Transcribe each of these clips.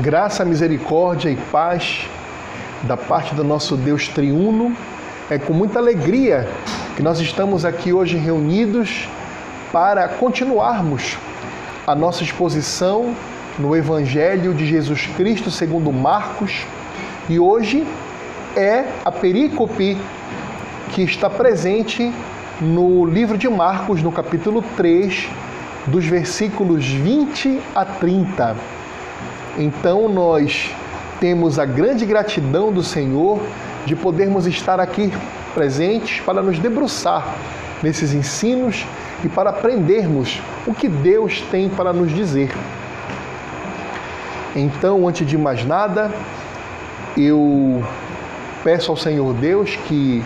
Graça, misericórdia e paz da parte do nosso Deus triuno. É com muita alegria que nós estamos aqui hoje reunidos para continuarmos a nossa exposição no Evangelho de Jesus Cristo segundo Marcos. E hoje é a perícope que está presente no livro de Marcos, no capítulo 3, dos versículos 20 a 30 então nós temos a grande gratidão do Senhor de podermos estar aqui presentes para nos debruçar nesses ensinos e para aprendermos o que Deus tem para nos dizer. Então, antes de mais nada, eu peço ao Senhor Deus que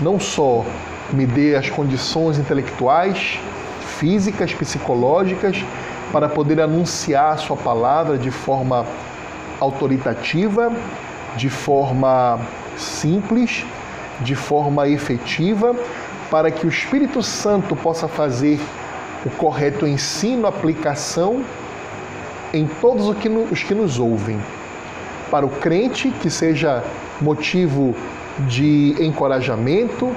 não só me dê as condições intelectuais, físicas, psicológicas, para poder anunciar a sua palavra de forma autoritativa, de forma simples, de forma efetiva, para que o Espírito Santo possa fazer o correto ensino, aplicação em todos os que nos ouvem. Para o crente, que seja motivo de encorajamento,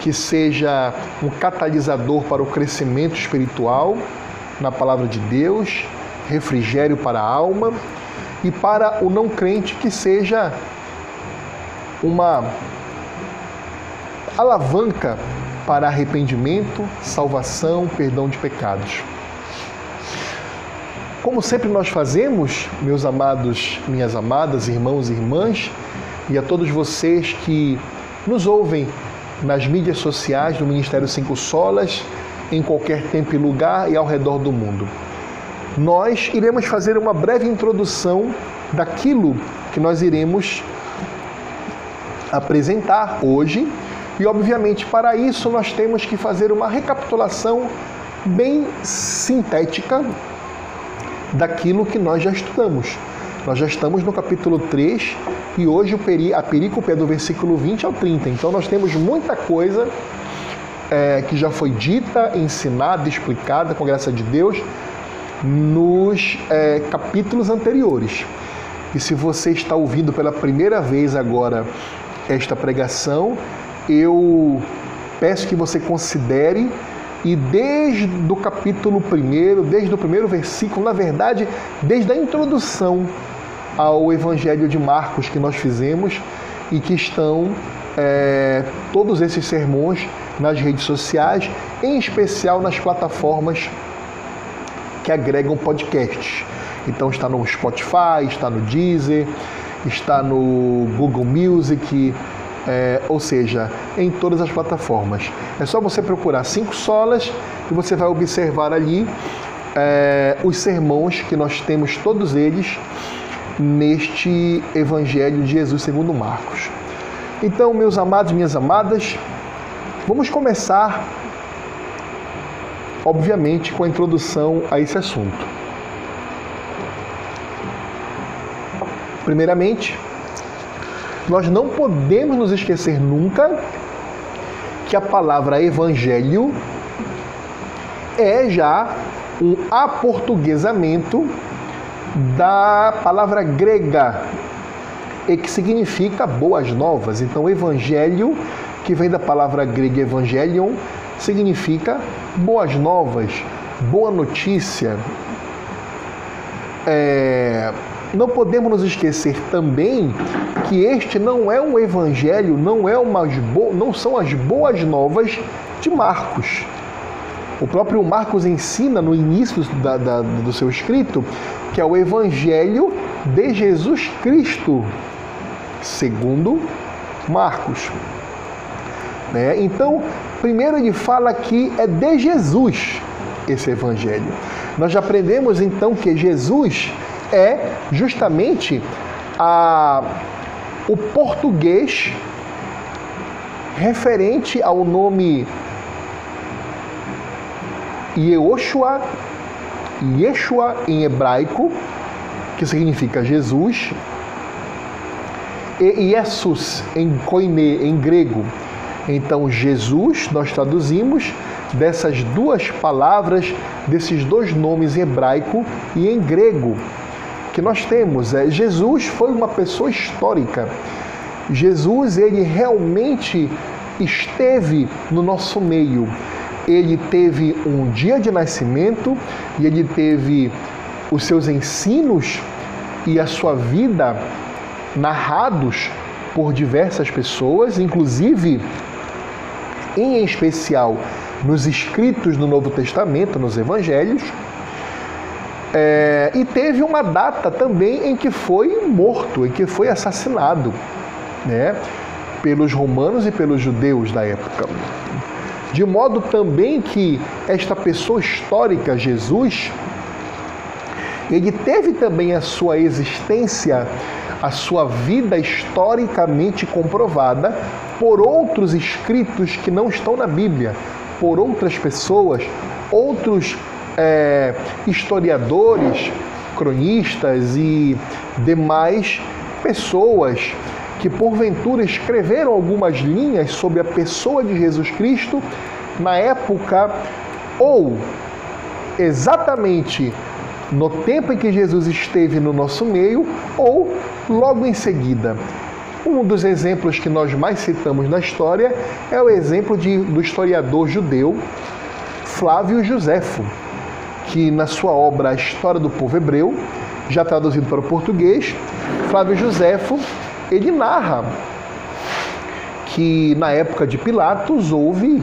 que seja um catalisador para o crescimento espiritual na palavra de Deus, refrigério para a alma e para o não crente que seja uma alavanca para arrependimento, salvação, perdão de pecados. Como sempre nós fazemos, meus amados, minhas amadas, irmãos e irmãs, e a todos vocês que nos ouvem nas mídias sociais do Ministério Cinco Solas, em qualquer tempo e lugar e ao redor do mundo. Nós iremos fazer uma breve introdução daquilo que nós iremos apresentar hoje, e obviamente para isso nós temos que fazer uma recapitulação bem sintética daquilo que nós já estudamos. Nós já estamos no capítulo 3 e hoje a perícope é do versículo 20 ao 30. Então nós temos muita coisa é, que já foi dita, ensinada, explicada, com graça de Deus, nos é, capítulos anteriores. E se você está ouvindo pela primeira vez agora esta pregação, eu peço que você considere e desde o capítulo primeiro, desde o primeiro versículo, na verdade, desde a introdução ao Evangelho de Marcos que nós fizemos e que estão é, todos esses sermões nas redes sociais, em especial nas plataformas que agregam podcasts. Então está no Spotify, está no Deezer, está no Google Music, é, ou seja, em todas as plataformas. É só você procurar cinco solas e você vai observar ali é, os sermões que nós temos todos eles neste Evangelho de Jesus segundo Marcos. Então, meus amados, minhas amadas, vamos começar, obviamente, com a introdução a esse assunto. Primeiramente, nós não podemos nos esquecer nunca que a palavra evangelho é já um aportuguesamento da palavra grega e que significa boas novas. Então, evangelho, que vem da palavra grega evangelion, significa boas novas, boa notícia. É... Não podemos nos esquecer também que este não é um evangelho, não, é umas bo... não são as boas novas de Marcos. O próprio Marcos ensina no início da, da, do seu escrito que é o evangelho de Jesus Cristo, segundo Marcos. Né? Então, primeiro ele fala que é de Jesus esse evangelho. Nós já aprendemos então que Jesus é justamente a, o português referente ao nome Yehoshua, Yeshua em hebraico, que significa Jesus, e Jesus em koine, em grego. Então, Jesus, nós traduzimos dessas duas palavras, desses dois nomes em hebraico e em grego, que nós temos. É, Jesus foi uma pessoa histórica. Jesus, ele realmente esteve no nosso meio. Ele teve um dia de nascimento e ele teve os seus ensinos e a sua vida narrados por diversas pessoas, inclusive, em especial, nos escritos do Novo Testamento, nos Evangelhos. É, e teve uma data também em que foi morto, em que foi assassinado, né, pelos romanos e pelos judeus da época. De modo também que esta pessoa histórica, Jesus, ele teve também a sua existência, a sua vida historicamente comprovada por outros escritos que não estão na Bíblia, por outras pessoas, outros é, historiadores, cronistas e demais pessoas que porventura escreveram algumas linhas sobre a pessoa de Jesus Cristo na época ou exatamente no tempo em que Jesus esteve no nosso meio ou logo em seguida. Um dos exemplos que nós mais citamos na história é o exemplo de, do historiador judeu Flávio Joséfo, que na sua obra A História do Povo Hebreu, já traduzido para o português, Flávio Joséfo, ele narra que na época de Pilatos houve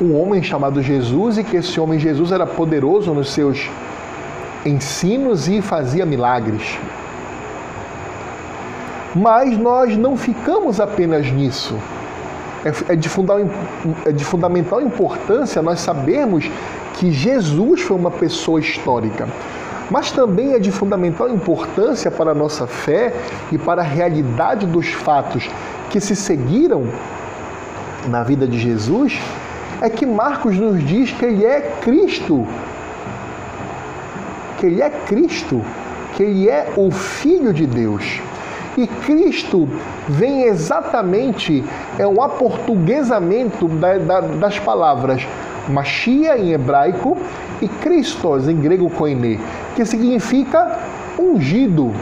um homem chamado Jesus e que esse homem Jesus era poderoso nos seus ensinos e fazia milagres. Mas nós não ficamos apenas nisso. É, é de, é de fundamental importância nós sabermos que Jesus foi uma pessoa histórica. Mas também é de fundamental importância para a nossa fé e para a realidade dos fatos que se seguiram na vida de Jesus é que Marcos nos diz que ele é Cristo. Que ele é Cristo, que ele é o Filho de Deus. E Cristo vem exatamente, é um aportuguesamento da, da, das palavras Machia em hebraico e Christos em grego koine, que significa ungido.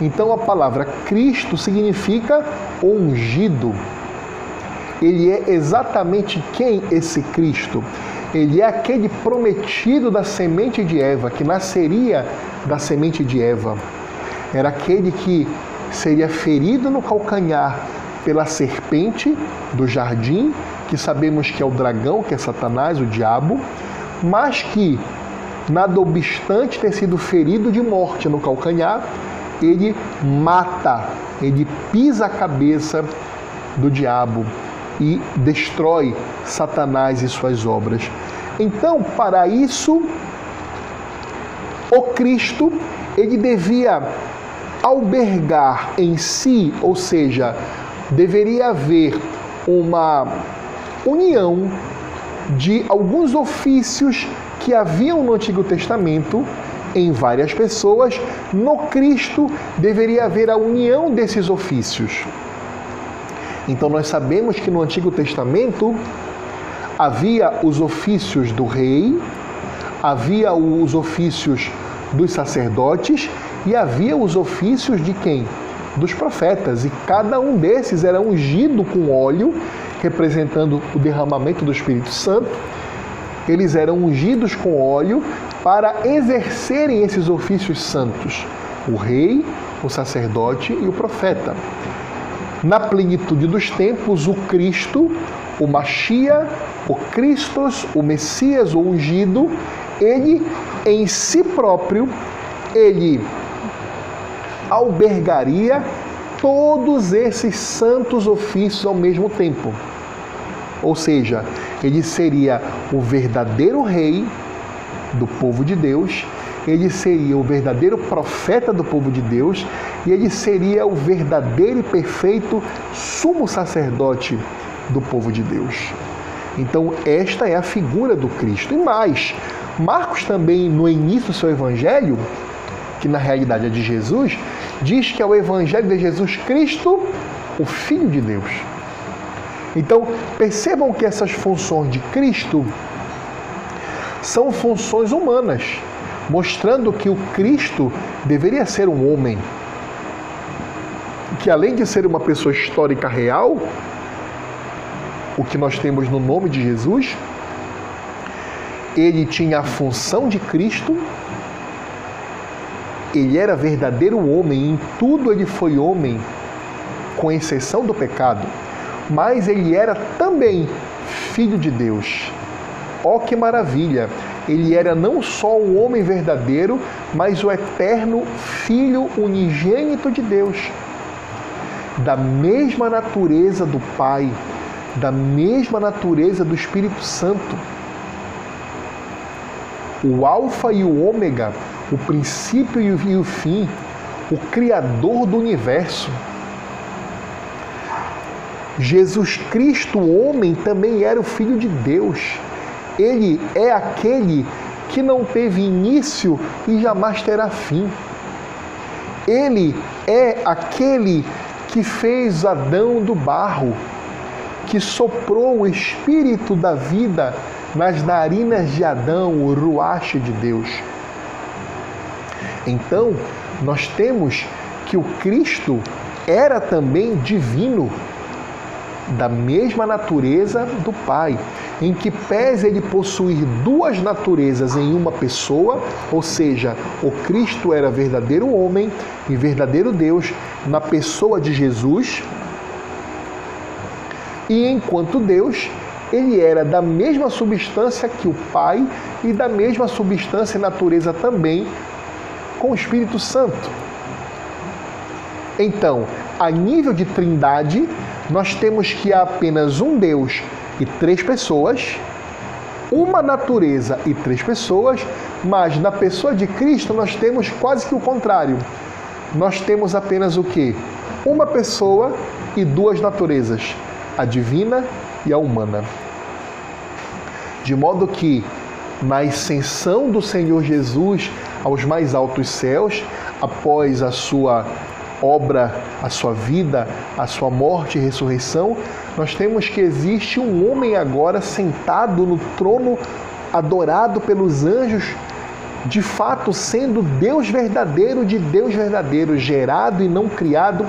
Então a palavra Cristo significa ungido ele é exatamente quem esse Cristo? Ele é aquele prometido da semente de Eva, que nasceria da semente de Eva. Era aquele que seria ferido no calcanhar pela serpente do jardim, que sabemos que é o dragão, que é Satanás, o diabo, mas que, nada obstante ter sido ferido de morte no calcanhar, ele mata, ele pisa a cabeça do diabo, e destrói Satanás e suas obras. Então, para isso, o Cristo ele devia albergar em si, ou seja, deveria haver uma união de alguns ofícios que haviam no Antigo Testamento em várias pessoas, no Cristo deveria haver a união desses ofícios. Então nós sabemos que no Antigo Testamento havia os ofícios do rei, havia os ofícios dos sacerdotes e havia os ofícios de quem? Dos profetas. E cada um desses era ungido com óleo, representando o derramamento do Espírito Santo. Eles eram ungidos com óleo para exercerem esses ofícios santos: o rei, o sacerdote e o profeta na plenitude dos tempos, o Cristo, o Machia, o Cristos, o Messias, o ungido, ele em si próprio, ele albergaria todos esses santos ofícios ao mesmo tempo. Ou seja, ele seria o verdadeiro rei do povo de Deus, ele seria o verdadeiro profeta do povo de Deus e ele seria o verdadeiro e perfeito sumo sacerdote do povo de Deus. Então, esta é a figura do Cristo. E mais, Marcos também, no início do seu evangelho, que na realidade é de Jesus, diz que é o evangelho de Jesus Cristo, o Filho de Deus. Então, percebam que essas funções de Cristo são funções humanas. mostrando que o Cristo deveria ser um homem, que além de ser uma pessoa histórica real, o que nós temos no nome de Jesus, ele tinha a função de Cristo, ele era verdadeiro homem, em tudo ele foi homem, com exceção do pecado, mas ele era também filho de Deus. Oh, que maravilha! Ele era não só o homem verdadeiro, mas o eterno Filho unigênito de Deus, da mesma natureza do Pai, da mesma natureza do Espírito Santo. O Alfa e o Ômega, o princípio e o fim, o Criador do universo. Jesus Cristo, homem, também era o Filho de Deus. Ele é aquele que não teve início e jamais terá fim. Ele é aquele que fez Adão do barro, que soprou o espírito da vida nas narinas de Adão, o ruache de Deus. Então, nós temos que o Cristo era também divino, da mesma natureza do Pai, em que pese ele possuir duas naturezas em uma pessoa, ou seja, o Cristo era verdadeiro homem e verdadeiro Deus na pessoa de Jesus, e enquanto Deus, ele era da mesma substância que o Pai e da mesma substância e natureza também com o Espírito Santo. Então, a nível de trindade, nós temos que há apenas um Deus e três pessoas, uma natureza e três pessoas, mas na pessoa de Cristo nós temos quase que o contrário. Nós temos apenas o que? Uma pessoa e duas naturezas a divina e a humana. De modo que, na ascensão do Senhor Jesus aos mais altos céus, após a sua obra, a sua vida, a sua morte e ressurreição, nós temos que existe um homem agora sentado no trono, adorado pelos anjos, de fato sendo Deus verdadeiro de Deus verdadeiro, gerado e não criado,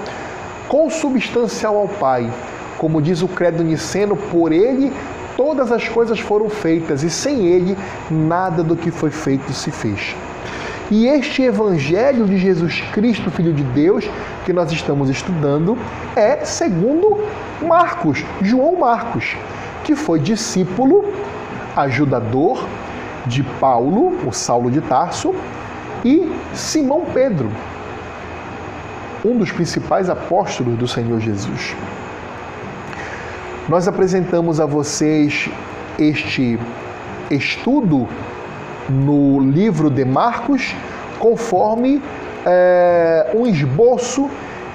consubstancial ao Pai como diz o credo niceno, por ele todas as coisas foram feitas e sem ele nada do que foi feito se fez. E este evangelho de Jesus Cristo, Filho de Deus, que nós estamos estudando, é segundo Marcos, João Marcos, que foi discípulo, ajudador de Paulo, o Saulo de Tarso, e Simão Pedro, um dos principais apóstolos do Senhor Jesus. Nós apresentamos a vocês este estudo no livro de Marcos, conforme é, um esboço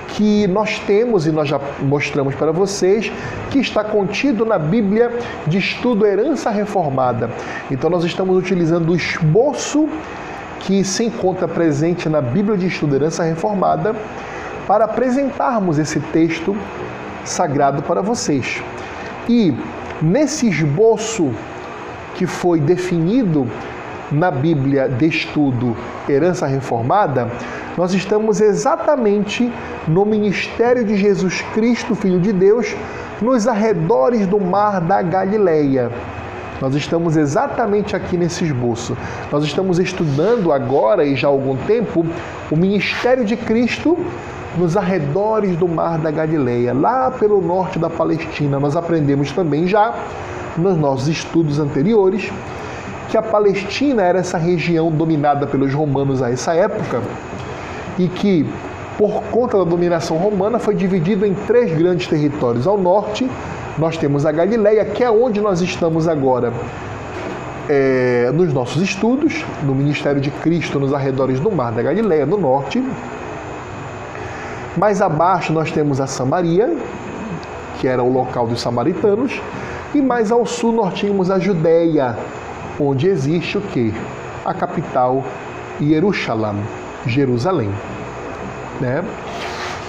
que nós temos e nós já mostramos para vocês, que está contido na Bíblia de Estudo Herança Reformada. Então, nós estamos utilizando o esboço que se encontra presente na Bíblia de Estudo Herança Reformada para apresentarmos esse texto sagrado para vocês. E nesse esboço que foi definido na Bíblia de estudo Herança Reformada, nós estamos exatamente no ministério de Jesus Cristo, Filho de Deus, nos arredores do mar da Galileia. Nós estamos exatamente aqui nesse esboço. Nós estamos estudando agora e já há algum tempo o ministério de Cristo nos arredores do Mar da Galileia, lá pelo norte da Palestina. Nós aprendemos também já nos nossos estudos anteriores que a Palestina era essa região dominada pelos romanos a essa época e que por conta da dominação romana foi dividido em três grandes territórios. Ao norte, nós temos a Galileia, que é onde nós estamos agora. É, nos nossos estudos, no Ministério de Cristo, nos arredores do Mar da Galileia, no norte, mais abaixo nós temos a Samaria, que era o local dos samaritanos, e mais ao sul nós tínhamos a Judéia, onde existe o que? A capital Jerusalém, Jerusalém. Né?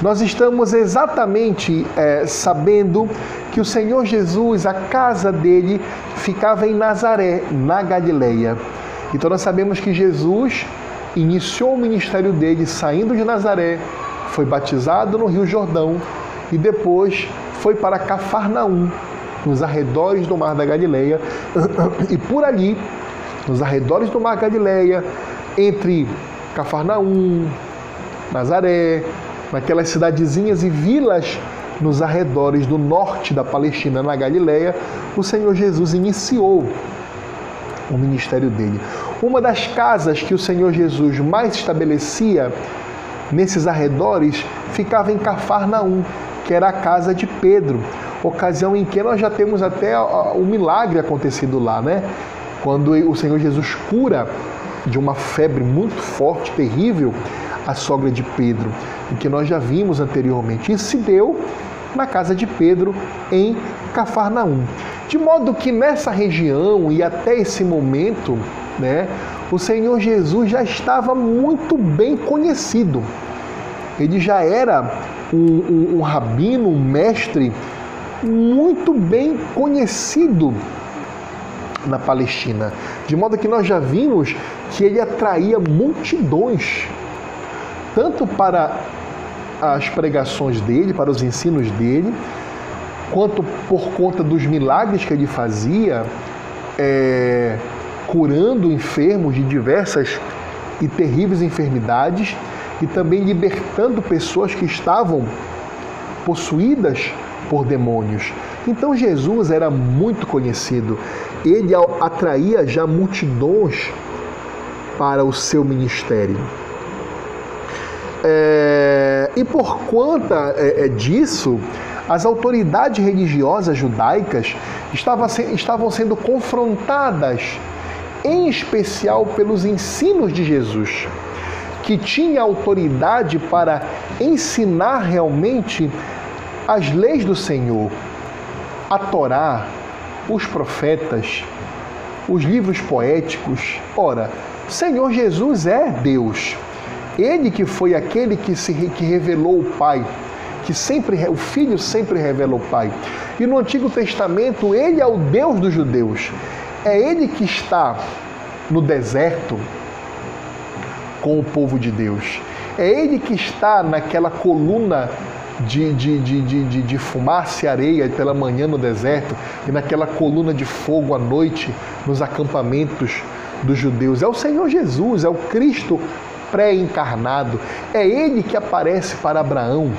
Nós estamos exatamente é, sabendo que o Senhor Jesus, a casa dele, ficava em Nazaré, na Galileia. Então nós sabemos que Jesus iniciou o ministério dele saindo de Nazaré, foi batizado no Rio Jordão e depois foi para Cafarnaum, nos arredores do Mar da Galileia, e por ali, nos arredores do Mar da Galileia, entre Cafarnaum, Nazaré, naquelas cidadezinhas e vilas nos arredores do norte da Palestina, na Galileia, o Senhor Jesus iniciou o ministério dele. Uma das casas que o Senhor Jesus mais estabelecia nesses arredores ficava em Cafarnaum, que era a casa de Pedro, ocasião em que nós já temos até o milagre acontecido lá, né? Quando o Senhor Jesus cura de uma febre muito forte, terrível, a sogra de Pedro, o que nós já vimos anteriormente. Isso se deu na casa de Pedro em Cafarnaum. De modo que nessa região e até esse momento, né, o Senhor Jesus já estava muito bem conhecido. Ele já era um, um, um rabino, um mestre muito bem conhecido na Palestina. De modo que nós já vimos que ele atraía multidões, tanto para as pregações dele, para os ensinos dele, quanto por conta dos milagres que ele fazia, é, curando enfermos de diversas e terríveis enfermidades e também libertando pessoas que estavam possuídas por demônios. Então Jesus era muito conhecido. Ele atraía já multidões para o seu ministério. É, e por conta é, é disso, as autoridades religiosas judaicas estavam, estavam sendo confrontadas, em especial pelos ensinos de Jesus, que tinha autoridade para ensinar realmente as leis do Senhor, a Torá, os profetas, os livros poéticos. Ora, Senhor Jesus é Deus. Ele que foi aquele que se que revelou o Pai, que sempre o Filho sempre revela o Pai. E no Antigo Testamento ele é o Deus dos judeus. É ele que está no deserto com o povo de Deus. É ele que está naquela coluna de, de, de, de, de fumaça e areia pela manhã no deserto e naquela coluna de fogo à noite nos acampamentos dos judeus. É o Senhor Jesus, é o Cristo pré-encarnado. É ele que aparece para Abraão.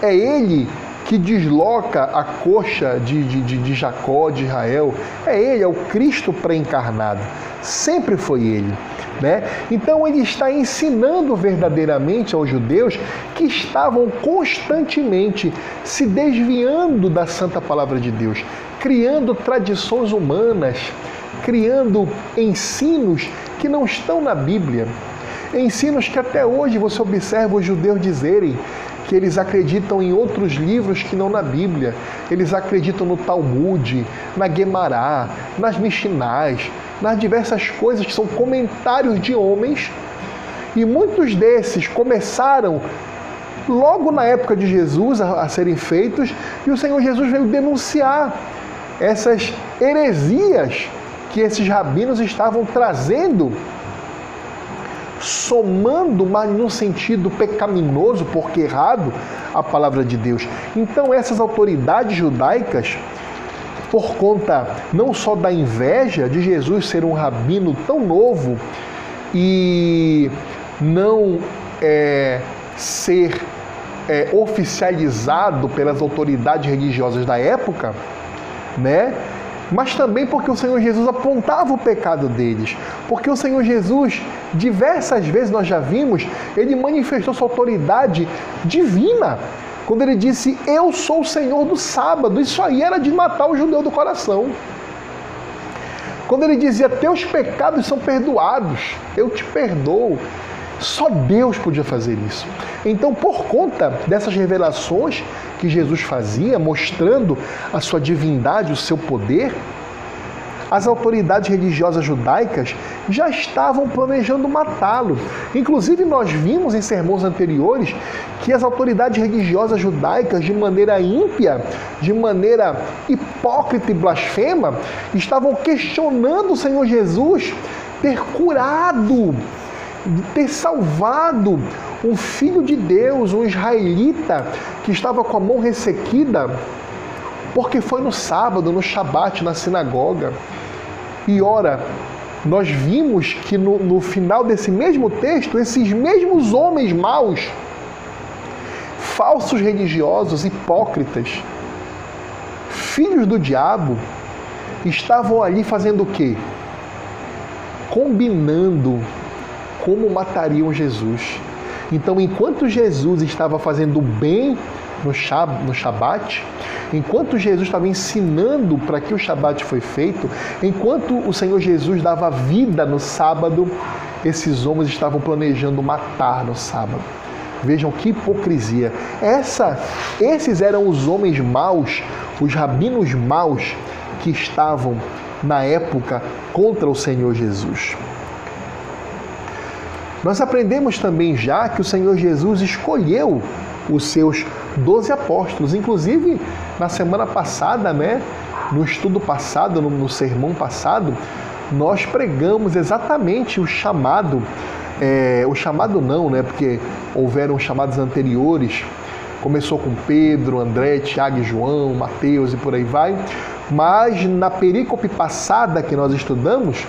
É ele que desloca a coxa de, de, de Jacó, de Israel. É ele, é o Cristo pré-encarnado. Sempre foi ele. Né? Então ele está ensinando verdadeiramente aos judeus que estavam constantemente se desviando da santa palavra de Deus, criando tradições humanas, criando ensinos que não estão na Bíblia. Ensinos que até hoje você observa os judeus dizerem que eles acreditam em outros livros que não na Bíblia. Eles acreditam no Talmud, na Guemará, nas Mishnás, nas diversas coisas que são comentários de homens. E muitos desses começaram logo na época de Jesus a, a serem feitos, e o Senhor Jesus veio denunciar essas heresias que esses rabinos estavam trazendo somando, mas num sentido pecaminoso, porque errado, a palavra de Deus. Então, essas autoridades judaicas, por conta não só da inveja de Jesus ser um rabino tão novo e não é, ser é, oficializado pelas autoridades religiosas da época, né? mas também porque o Senhor Jesus apontava o pecado deles. Porque o Senhor Jesus, diversas vezes nós já vimos, ele manifestou sua autoridade divina. Quando ele disse, Eu sou o Senhor do sábado, isso aí era de matar o judeu do coração. Quando ele dizia, Teus pecados são perdoados, eu te perdoo. Só Deus podia fazer isso. Então, por conta dessas revelações que Jesus fazia, mostrando a sua divindade, o seu poder, as autoridades religiosas judaicas já estavam planejando matá-lo. Inclusive, nós vimos em sermões anteriores que as autoridades religiosas judaicas, de maneira ímpia, de maneira hipócrita e blasfema, estavam questionando o Senhor Jesus ter curado, de ter salvado um filho de Deus, um israelita que estava com a mão ressequida, porque foi no sábado, no Shabat, na sinagoga. E ora, nós vimos que no, no final desse mesmo texto, esses mesmos homens maus, falsos religiosos, hipócritas, filhos do diabo, estavam ali fazendo o quê? Combinando como matariam Jesus. Então, enquanto Jesus estava fazendo bem no, Shab, no Shabat, enquanto Jesus estava ensinando para que o Shabat foi feito, enquanto o Senhor Jesus dava vida no sábado, esses homens estavam planejando matar no sábado. Vejam que hipocrisia. Essa, esses eram os homens maus, os rabinos maus que estavam na época contra o Senhor Jesus. Nós aprendemos também já que o Senhor Jesus escolheu os seus doze apóstolos, inclusive na semana passada, né, no estudo passado, no, no sermão passado, nós pregamos exatamente o chamado, é, o chamado não, né, porque houveram chamados anteriores, começou com Pedro, André, Tiago João, Mateus e por aí vai, mas na perícope passada que nós estudamos,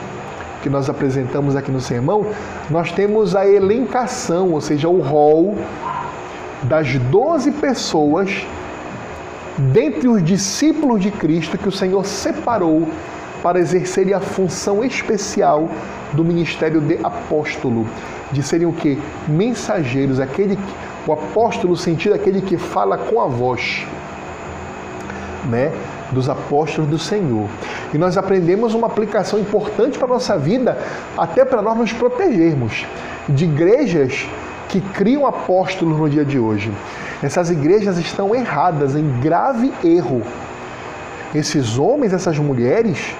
que nós apresentamos aqui no sermão, nós temos a elencação, ou seja, o rol das doze pessoas dentre os discípulos de Cristo que o Senhor separou para exercerem a função especial do ministério de apóstolo, de serem o que? Mensageiros, aquele o apóstolo sentido aquele que fala com a voz, né? dos apóstolos do Senhor. E nós aprendemos uma aplicação importante para a nossa vida, até para nós nos protegermos de igrejas que criam apóstolos no dia de hoje. Essas igrejas estão erradas, em grave erro. Esses homens, essas mulheres,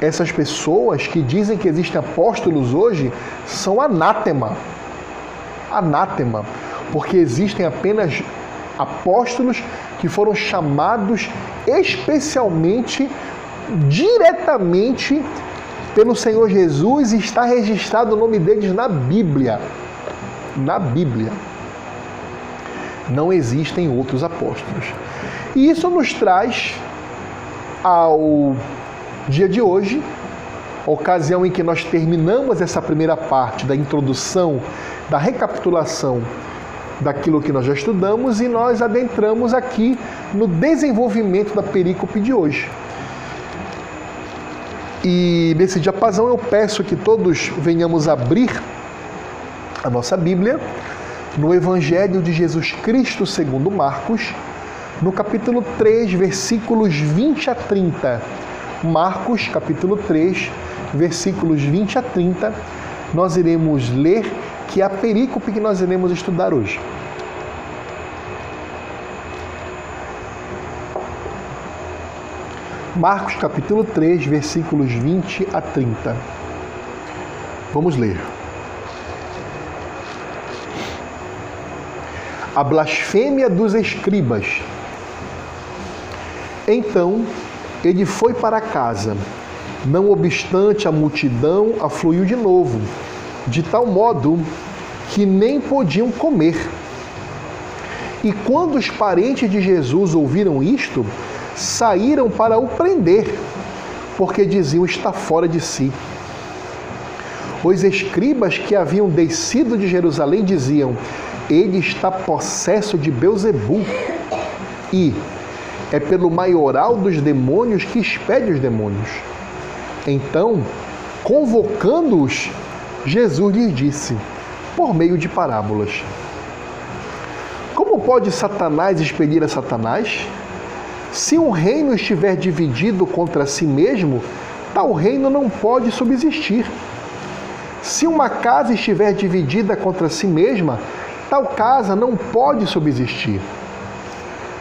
essas pessoas que dizem que existem apóstolos hoje são anátema. Anátema, porque existem apenas apóstolos que foram chamados especialmente, diretamente pelo Senhor Jesus e está registrado o nome deles na Bíblia. Na Bíblia. Não existem outros apóstolos. E isso nos traz ao dia de hoje, ocasião em que nós terminamos essa primeira parte da introdução, da recapitulação daquilo que nós já estudamos e nós adentramos aqui no desenvolvimento da perícope de hoje. E nesse diapasão eu peço que todos venhamos abrir a nossa Bíblia no Evangelho de Jesus Cristo segundo Marcos, no capítulo 3, versículos 20 a 30. Marcos, capítulo 3, versículos 20 a 30, nós iremos ler que é a perícope que nós iremos estudar hoje. Marcos capítulo 3, versículos 20 a 30. Vamos ler. A blasfêmia dos escribas. Então ele foi para casa. Não obstante, a multidão afluiu de novo de tal modo que nem podiam comer. E quando os parentes de Jesus ouviram isto, saíram para o prender, porque diziam está fora de si. Os escribas que haviam descido de Jerusalém diziam: Ele está possesso de Beuzebu, e é pelo maioral dos demônios que expede os demônios. Então, convocando-os, Jesus lhes disse, por meio de parábolas: Como pode Satanás expelir a Satanás? Se um reino estiver dividido contra si mesmo, tal reino não pode subsistir. Se uma casa estiver dividida contra si mesma, tal casa não pode subsistir.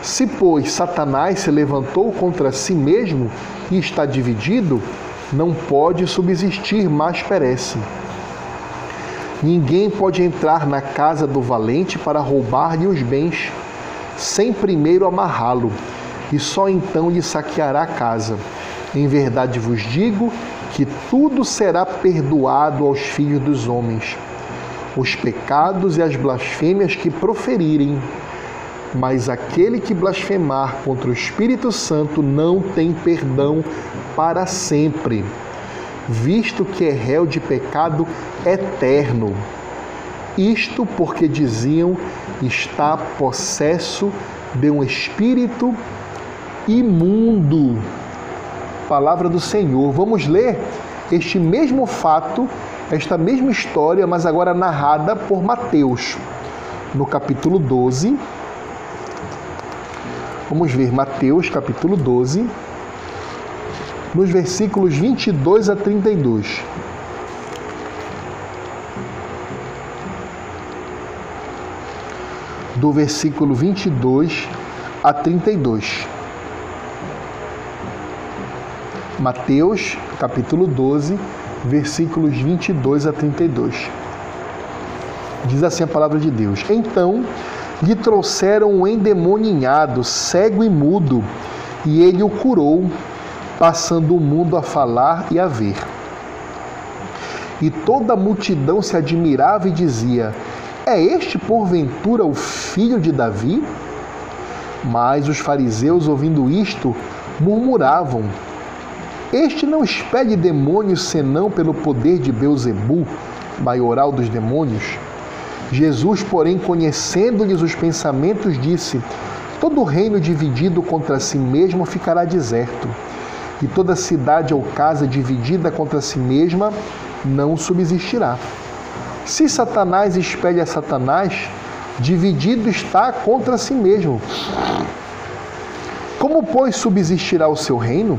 Se, pois, Satanás se levantou contra si mesmo e está dividido, não pode subsistir, mas perece. Ninguém pode entrar na casa do valente para roubar-lhe os bens, sem primeiro amarrá-lo, e só então lhe saqueará a casa. Em verdade vos digo que tudo será perdoado aos filhos dos homens, os pecados e as blasfêmias que proferirem. Mas aquele que blasfemar contra o Espírito Santo não tem perdão para sempre, visto que é réu de pecado eterno. Isto porque diziam está possesso de um espírito imundo. Palavra do Senhor. Vamos ler este mesmo fato, esta mesma história, mas agora narrada por Mateus, no capítulo 12. Vamos ver Mateus, capítulo 12, nos versículos 22 a 32. Do versículo 22 a 32. Mateus, capítulo 12, versículos 22 a 32. Diz assim a palavra de Deus: Então lhe trouxeram um endemoninhado, cego e mudo, e ele o curou, passando o mundo a falar e a ver. E toda a multidão se admirava e dizia: É este porventura o filho de Davi? Mas os fariseus, ouvindo isto, murmuravam este não expede demônios senão pelo poder de Beuzebu, maioral dos demônios. Jesus, porém, conhecendo-lhes os pensamentos, disse: Todo reino dividido contra si mesmo ficará deserto, e toda cidade ou casa dividida contra si mesma não subsistirá. Se Satanás expele a Satanás, dividido está contra si mesmo. Como, pois, subsistirá o seu reino?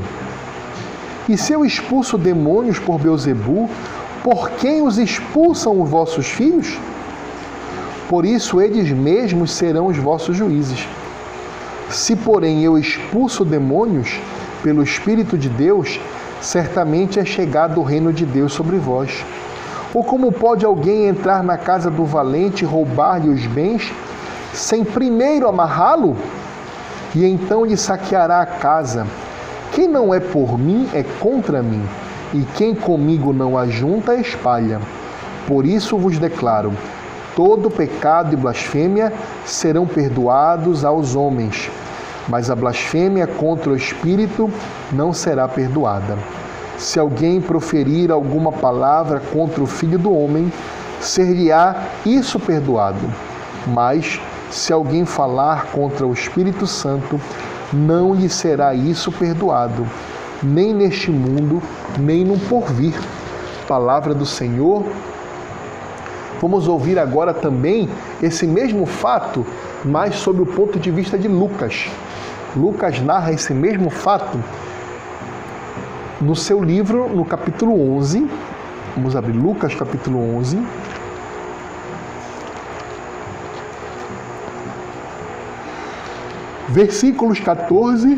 E se eu expulso demônios por Beuzebu, por quem os expulsam os vossos filhos? Por isso eles mesmos serão os vossos juízes. Se, porém, eu expulso demônios pelo Espírito de Deus, certamente é chegado o reino de Deus sobre vós. Ou como pode alguém entrar na casa do valente e roubar-lhe os bens, sem primeiro amarrá-lo? E então lhe saqueará a casa. Quem não é por mim é contra mim, e quem comigo não ajunta espalha. Por isso vos declaro: todo pecado e blasfêmia serão perdoados aos homens, mas a blasfêmia contra o Espírito não será perdoada. Se alguém proferir alguma palavra contra o Filho do Homem, ser-lhe-á isso perdoado. Mas se alguém falar contra o Espírito Santo, não lhe será isso perdoado, nem neste mundo, nem no porvir. Palavra do Senhor. Vamos ouvir agora também esse mesmo fato, mas sob o ponto de vista de Lucas. Lucas narra esse mesmo fato no seu livro, no capítulo 11. Vamos abrir Lucas, capítulo 11. Versículos 14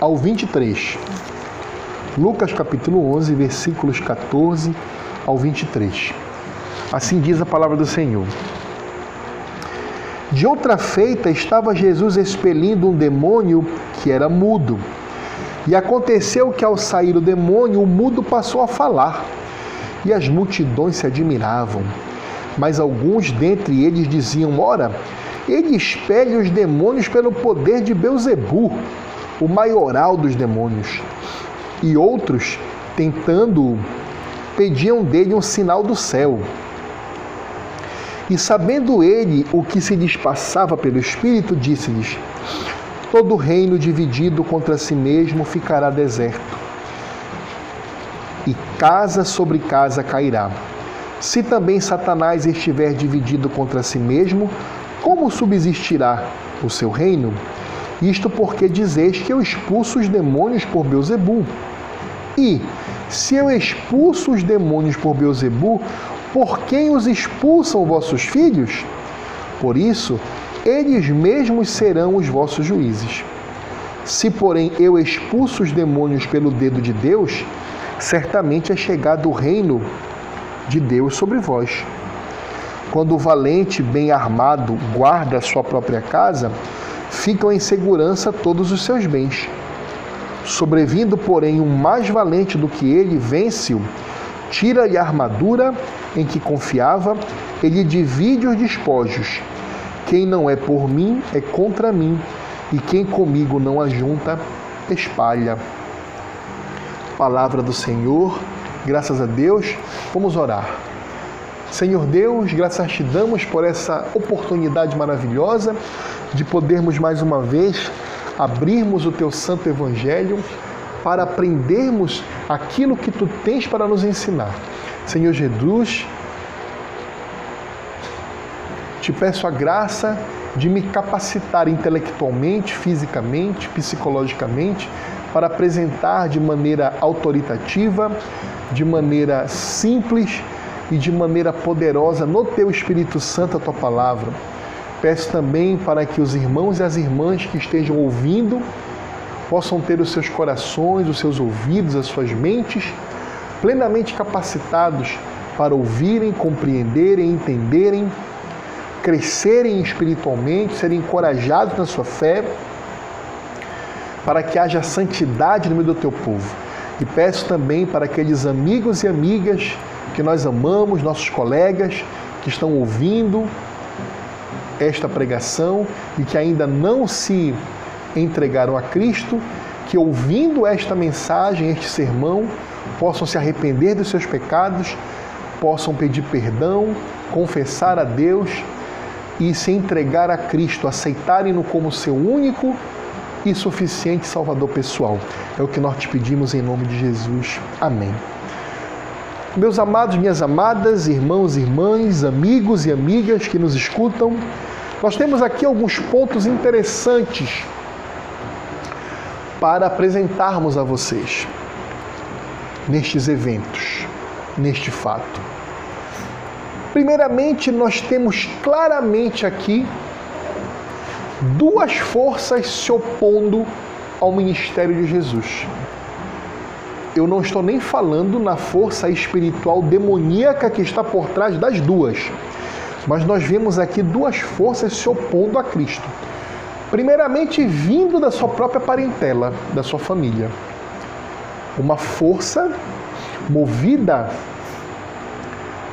ao 23. Lucas capítulo 11, versículos 14 ao 23. Assim diz a palavra do Senhor. De outra feita estava Jesus expelindo um demônio que era mudo. E aconteceu que ao sair o demônio, o mudo passou a falar, e as multidões se admiravam. Mas alguns dentre eles diziam: Ora, ele expele os demônios pelo poder de Beuzebu, o maioral dos demônios. E outros, tentando, pediam dele um sinal do céu. E sabendo ele o que se lhes passava pelo Espírito, disse-lhes: Todo reino dividido contra si mesmo ficará deserto, e casa sobre casa cairá. Se também Satanás estiver dividido contra si mesmo, como subsistirá o seu reino? Isto porque dizeis que eu expulso os demônios por Beuzebu. E, se eu expulso os demônios por Beuzebu, por quem os expulsam vossos filhos? Por isso, eles mesmos serão os vossos juízes. Se, porém, eu expulso os demônios pelo dedo de Deus, certamente é chegado o reino de Deus sobre vós. Quando o valente, bem armado, guarda a sua própria casa, ficam em segurança todos os seus bens. Sobrevindo, porém, um mais valente do que ele, vence-o, tira-lhe a armadura em que confiava, ele divide os despojos. Quem não é por mim é contra mim, e quem comigo não ajunta, espalha. Palavra do Senhor, graças a Deus, vamos orar. Senhor Deus, graças te damos por essa oportunidade maravilhosa de podermos mais uma vez abrirmos o teu santo evangelho para aprendermos aquilo que tu tens para nos ensinar. Senhor Jesus, te peço a graça de me capacitar intelectualmente, fisicamente, psicologicamente, para apresentar de maneira autoritativa, de maneira simples e de maneira poderosa no teu Espírito Santo a tua palavra. Peço também para que os irmãos e as irmãs que estejam ouvindo possam ter os seus corações, os seus ouvidos, as suas mentes plenamente capacitados para ouvirem, compreenderem, entenderem, crescerem espiritualmente, serem encorajados na sua fé, para que haja santidade no meio do teu povo. E peço também para aqueles amigos e amigas que nós amamos, nossos colegas que estão ouvindo esta pregação e que ainda não se entregaram a Cristo, que ouvindo esta mensagem, este sermão, possam se arrepender dos seus pecados, possam pedir perdão, confessar a Deus e se entregar a Cristo, aceitarem-no como seu único e suficiente Salvador pessoal. É o que nós te pedimos em nome de Jesus. Amém. Meus amados, minhas amadas, irmãos irmãs, amigos e amigas que nos escutam, nós temos aqui alguns pontos interessantes para apresentarmos a vocês nestes eventos, neste fato. Primeiramente, nós temos claramente aqui duas forças se opondo ao ministério de Jesus. Eu não estou nem falando na força espiritual demoníaca que está por trás das duas, mas nós vemos aqui duas forças se opondo a Cristo. Primeiramente, vindo da sua própria parentela, da sua família. Uma força movida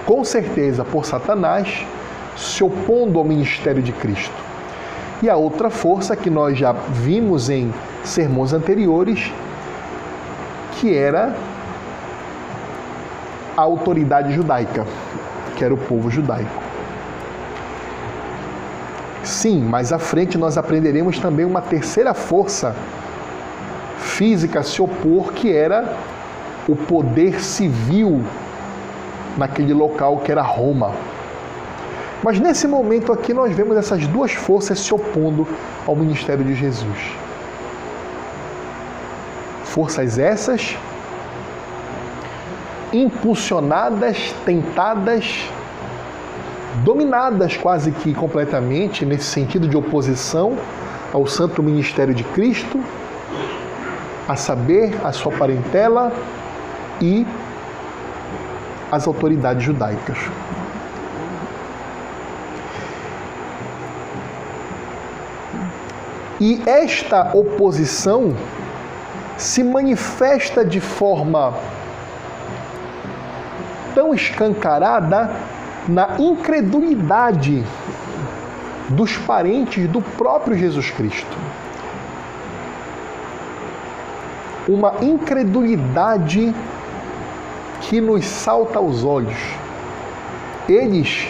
com certeza por Satanás, se opondo ao ministério de Cristo. E a outra força que nós já vimos em sermões anteriores, que era a autoridade judaica, que era o povo judaico. Sim, mais à frente nós aprenderemos também uma terceira força física a se opor, que era o poder civil naquele local que era Roma. Mas nesse momento aqui nós vemos essas duas forças se opondo ao ministério de Jesus. Forças essas impulsionadas, tentadas, dominadas quase que completamente nesse sentido de oposição ao santo ministério de Cristo, a saber, a sua parentela e as autoridades judaicas. E esta oposição se manifesta de forma tão escancarada na incredulidade dos parentes do próprio Jesus Cristo. Uma incredulidade que nos salta aos olhos. Eles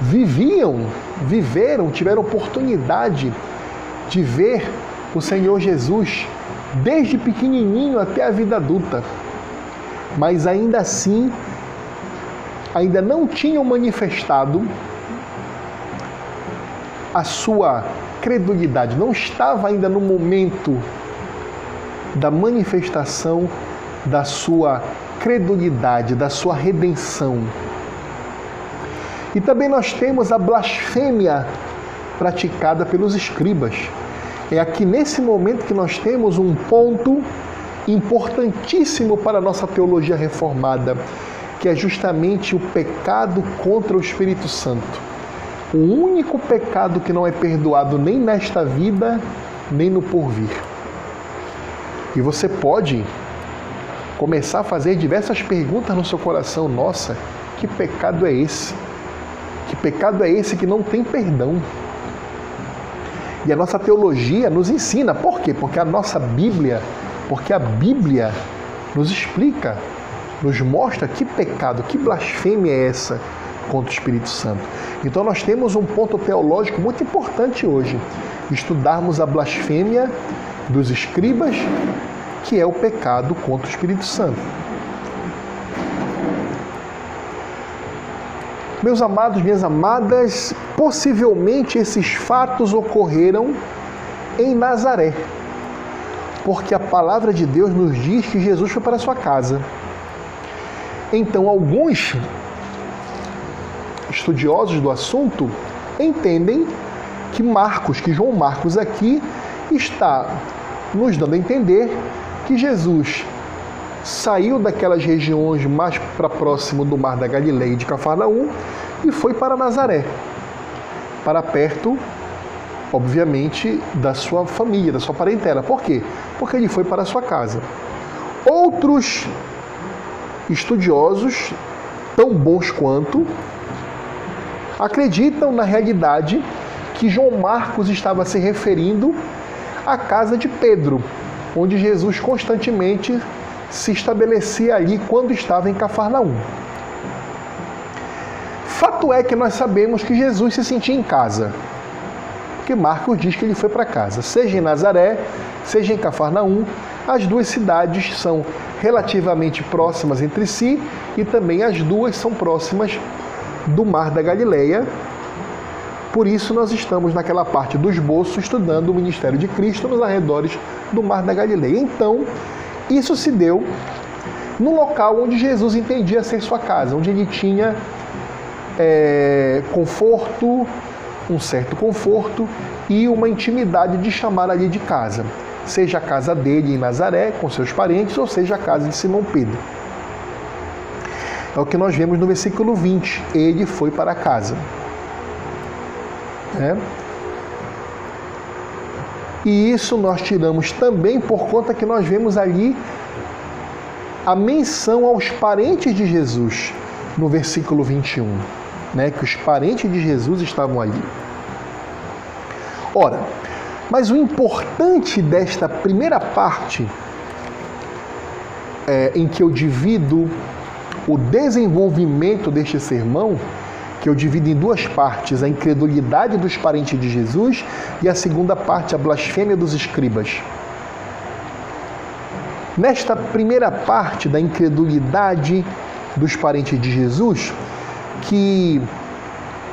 viviam, viveram, tiveram oportunidade de ver o Senhor Jesus desde pequenininho até a vida adulta. Mas ainda assim, ainda não tinham manifestado a sua credulidade, não estava ainda no momento da manifestação da sua credulidade, da sua redenção. E também nós temos a blasfêmia praticada pelos escribas. É aqui nesse momento que nós temos um ponto importantíssimo para a nossa teologia reformada, que é justamente o pecado contra o Espírito Santo. O único pecado que não é perdoado nem nesta vida, nem no porvir. E você pode começar a fazer diversas perguntas no seu coração. Nossa, que pecado é esse? Que pecado é esse que não tem perdão? E a nossa teologia nos ensina. Por quê? Porque a nossa Bíblia, porque a Bíblia nos explica, nos mostra que pecado, que blasfêmia é essa contra o Espírito Santo. Então nós temos um ponto teológico muito importante hoje, estudarmos a blasfêmia dos escribas, que é o pecado contra o Espírito Santo. Meus amados, minhas amadas, possivelmente esses fatos ocorreram em Nazaré, porque a palavra de Deus nos diz que Jesus foi para sua casa. Então, alguns estudiosos do assunto entendem que Marcos, que João Marcos aqui está nos dando a entender que Jesus saiu daquelas regiões mais para próximo do mar da Galileia e de Cafarnaum e foi para Nazaré, para perto, obviamente, da sua família, da sua parentela. Por quê? Porque ele foi para a sua casa. Outros estudiosos, tão bons quanto, acreditam na realidade que João Marcos estava se referindo à casa de Pedro, onde Jesus constantemente se estabelecia ali quando estava em Cafarnaum. Fato é que nós sabemos que Jesus se sentia em casa, porque Marcos diz que ele foi para casa, seja em Nazaré, seja em Cafarnaum, as duas cidades são relativamente próximas entre si e também as duas são próximas do Mar da Galileia. Por isso nós estamos naquela parte do esboço estudando o ministério de Cristo nos arredores do Mar da Galileia. Então, isso se deu no local onde Jesus entendia ser sua casa, onde ele tinha é, conforto, um certo conforto e uma intimidade de chamar ali de casa, seja a casa dele em Nazaré, com seus parentes, ou seja a casa de Simão Pedro. É o que nós vemos no versículo 20. Ele foi para casa. É. E isso nós tiramos também por conta que nós vemos ali a menção aos parentes de Jesus no versículo 21, né? Que os parentes de Jesus estavam ali. Ora, mas o importante desta primeira parte é, em que eu divido o desenvolvimento deste sermão, que eu divido em duas partes: a incredulidade dos parentes de Jesus e a segunda parte, a blasfêmia dos escribas. Nesta primeira parte da incredulidade dos parentes de Jesus, que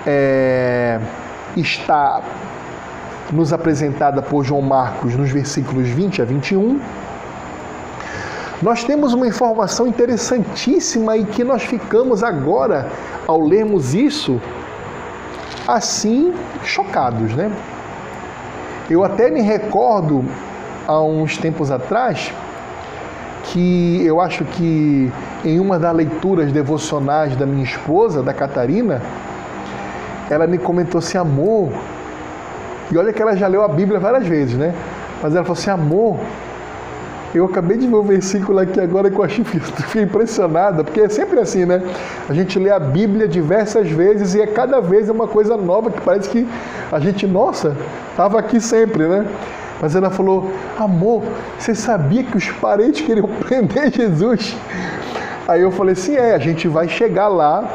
é, está nos apresentada por João Marcos nos versículos 20 a 21, nós temos uma informação interessantíssima e que nós ficamos agora, ao lermos isso, assim chocados, né? Eu até me recordo há uns tempos atrás que eu acho que em uma das leituras devocionais da minha esposa, da Catarina, ela me comentou assim, amor, e olha que ela já leu a Bíblia várias vezes, né? Mas ela falou assim, amor, eu acabei de ver o versículo aqui agora que eu achei, fiquei impressionada, porque é sempre assim, né? A gente lê a Bíblia diversas vezes e é cada vez é uma coisa nova que parece que a gente, nossa, estava aqui sempre, né? Mas ela falou: Amor, você sabia que os parentes queriam prender Jesus? Aí eu falei: Sim, é, a gente vai chegar lá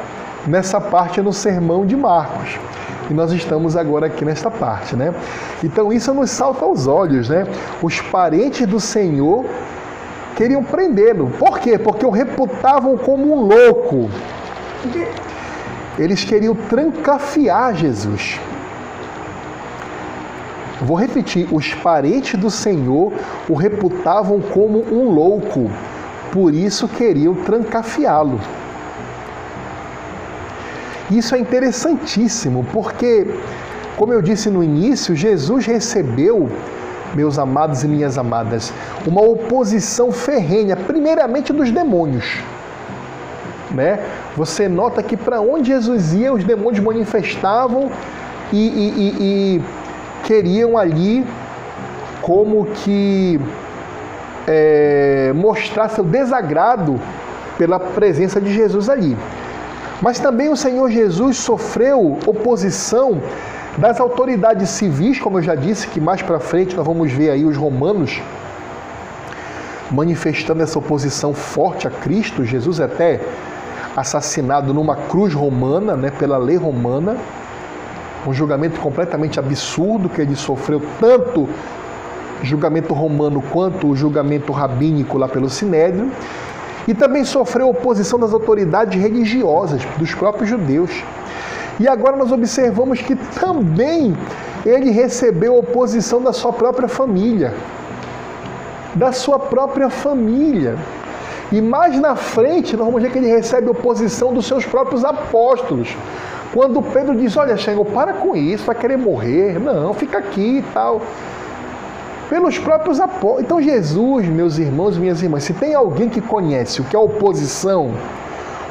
nessa parte no sermão de Marcos. E nós estamos agora aqui nesta parte, né? Então isso nos salta aos olhos, né? Os parentes do Senhor queriam prendê-lo. Por quê? Porque o reputavam como um louco. Eles queriam trancafiar Jesus. Vou repetir: os parentes do Senhor o reputavam como um louco, por isso queriam trancafiá-lo. Isso é interessantíssimo, porque, como eu disse no início, Jesus recebeu, meus amados e minhas amadas, uma oposição ferrenha, primeiramente dos demônios. Né? Você nota que para onde Jesus ia, os demônios manifestavam e, e, e, e queriam ali como que é, mostrar seu desagrado pela presença de Jesus ali. Mas também o Senhor Jesus sofreu oposição das autoridades civis, como eu já disse, que mais para frente nós vamos ver aí os romanos manifestando essa oposição forte a Cristo. Jesus é até assassinado numa cruz romana, né, pela lei romana, um julgamento completamente absurdo que ele sofreu tanto julgamento romano quanto o julgamento rabínico lá pelo Sinédrio, e também sofreu oposição das autoridades religiosas, dos próprios judeus. E agora nós observamos que também ele recebeu oposição da sua própria família. Da sua própria família. E mais na frente, nós vamos ver que ele recebe oposição dos seus próprios apóstolos. Quando Pedro diz: Olha, Senhor, para com isso, vai querer morrer. Não, fica aqui e tal pelos próprios apóstolos. Então, Jesus, meus irmãos e minhas irmãs, se tem alguém que conhece o que é oposição,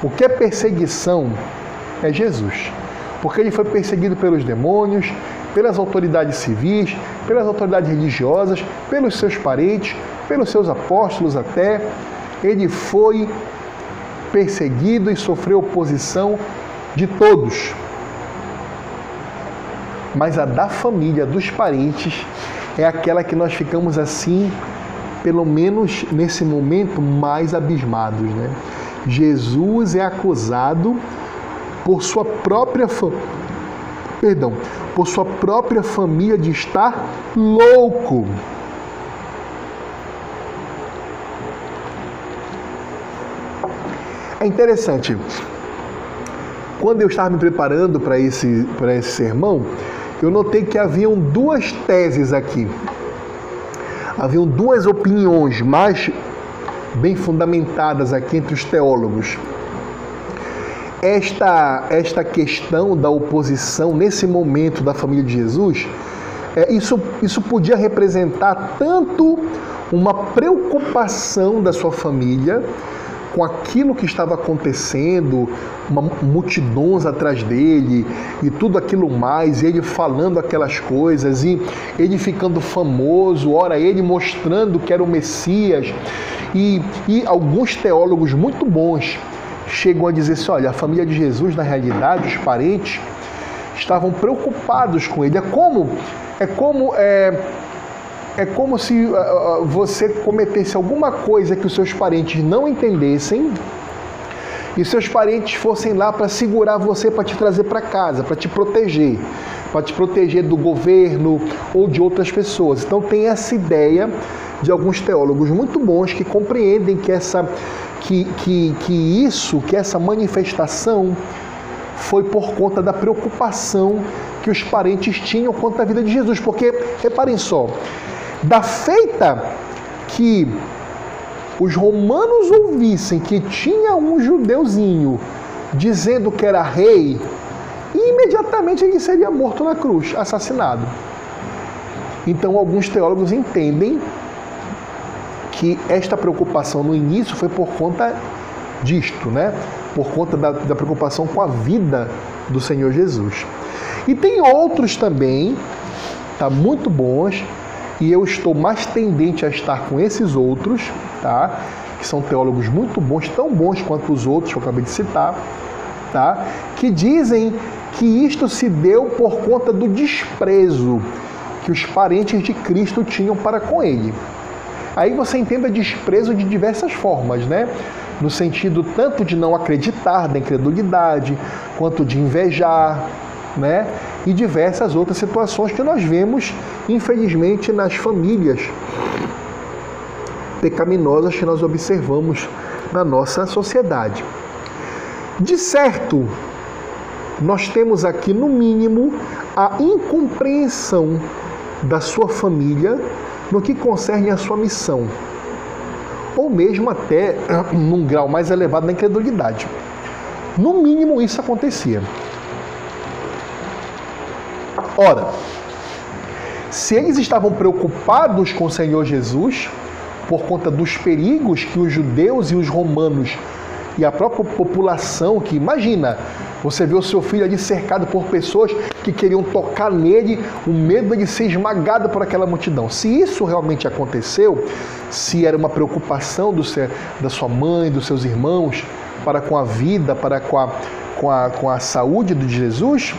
o que é perseguição, é Jesus. Porque ele foi perseguido pelos demônios, pelas autoridades civis, pelas autoridades religiosas, pelos seus parentes, pelos seus apóstolos até. Ele foi perseguido e sofreu oposição de todos. Mas a da família, dos parentes, é aquela que nós ficamos assim, pelo menos nesse momento, mais abismados. Né? Jesus é acusado por sua própria perdão, por sua própria família de estar louco. É interessante. Quando eu estava me preparando para esse, para esse sermão, eu notei que haviam duas teses aqui. Haviam duas opiniões mais bem fundamentadas aqui entre os teólogos. Esta, esta questão da oposição nesse momento da família de Jesus, é, isso, isso podia representar tanto uma preocupação da sua família com aquilo que estava acontecendo, uma multidões atrás dele e tudo aquilo mais, ele falando aquelas coisas e ele ficando famoso, ora ele mostrando que era o Messias. E, e alguns teólogos muito bons chegam a dizer assim: olha, a família de Jesus, na realidade, os parentes, estavam preocupados com ele. É como, é como é, é como se uh, você cometesse alguma coisa que os seus parentes não entendessem e seus parentes fossem lá para segurar você, para te trazer para casa, para te proteger, para te proteger do governo ou de outras pessoas. Então tem essa ideia de alguns teólogos muito bons que compreendem que essa que, que, que isso, que essa manifestação foi por conta da preocupação que os parentes tinham quanto à vida de Jesus. Porque, reparem só, da feita que os romanos ouvissem que tinha um judeuzinho dizendo que era rei, imediatamente ele seria morto na cruz, assassinado. Então, alguns teólogos entendem que esta preocupação no início foi por conta disto, né? Por conta da, da preocupação com a vida do Senhor Jesus. E tem outros também, tá muito bons, e eu estou mais tendente a estar com esses outros, tá? Que são teólogos muito bons, tão bons quanto os outros que eu acabei de citar, tá? Que dizem que isto se deu por conta do desprezo que os parentes de Cristo tinham para com ele. Aí você entenda desprezo de diversas formas, né? No sentido tanto de não acreditar, da incredulidade, quanto de invejar, né? E diversas outras situações que nós vemos, infelizmente, nas famílias pecaminosas que nós observamos na nossa sociedade. De certo, nós temos aqui, no mínimo, a incompreensão da sua família no que concerne a sua missão, ou mesmo até num grau mais elevado da incredulidade. No mínimo, isso acontecia. Ora, se eles estavam preocupados com o Senhor Jesus, por conta dos perigos que os judeus e os romanos e a própria população, que imagina, Você vê o seu filho ali cercado por pessoas que queriam tocar nele, o medo de ser esmagado por aquela multidão. Se isso realmente aconteceu, se era uma preocupação do seu, da sua mãe, dos seus irmãos, para com a vida, para com a, com a, com a saúde de Jesus,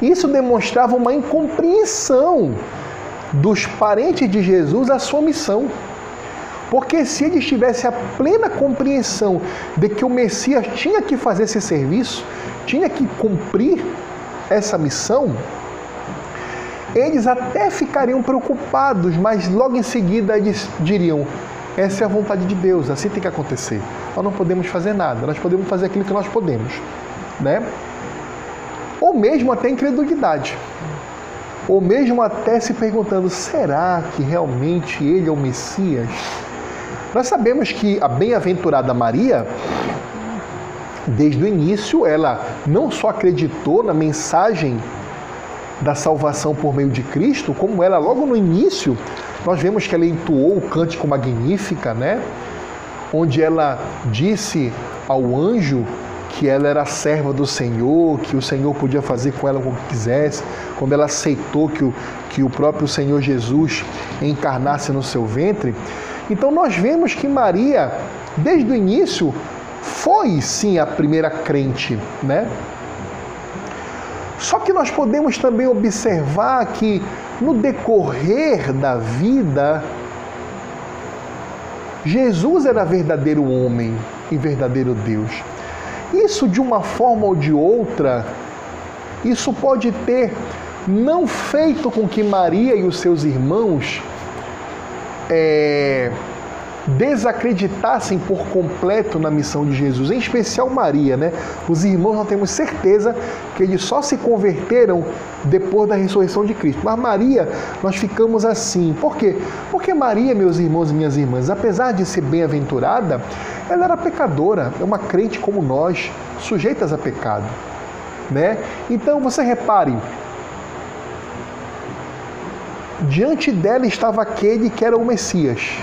isso demonstrava uma incompreensão dos parentes de Jesus à sua missão. Porque se eles tivessem a plena compreensão de que o Messias tinha que fazer esse serviço, tinha que cumprir essa missão, eles até ficariam preocupados, mas logo em seguida eles diriam: essa é a vontade de Deus, assim tem que acontecer. Nós não podemos fazer nada, nós podemos fazer aquilo que nós podemos, né? Ou mesmo até incredulidade. Ou mesmo até se perguntando: será que realmente ele é o Messias? Nós sabemos que a bem-aventurada Maria, desde o início, ela não só acreditou na mensagem da salvação por meio de Cristo, como ela logo no início, nós vemos que ela entoou o cântico magnífica, né? Onde ela disse ao anjo que ela era serva do Senhor, que o Senhor podia fazer com ela o que quisesse, quando ela aceitou que o, que o próprio Senhor Jesus encarnasse no seu ventre, então nós vemos que Maria, desde o início, foi sim a primeira crente, né? Só que nós podemos também observar que no decorrer da vida, Jesus era verdadeiro homem e verdadeiro Deus. Isso de uma forma ou de outra, isso pode ter não feito com que Maria e os seus irmãos é, desacreditassem por completo na missão de Jesus, em especial Maria, né? Os irmãos nós temos certeza que eles só se converteram depois da ressurreição de Cristo. Mas Maria, nós ficamos assim. Por quê? Porque Maria, meus irmãos e minhas irmãs, apesar de ser bem-aventurada, ela era pecadora, é uma crente como nós, sujeitas a pecado, né? Então, você repare, Diante dela estava aquele que era o Messias,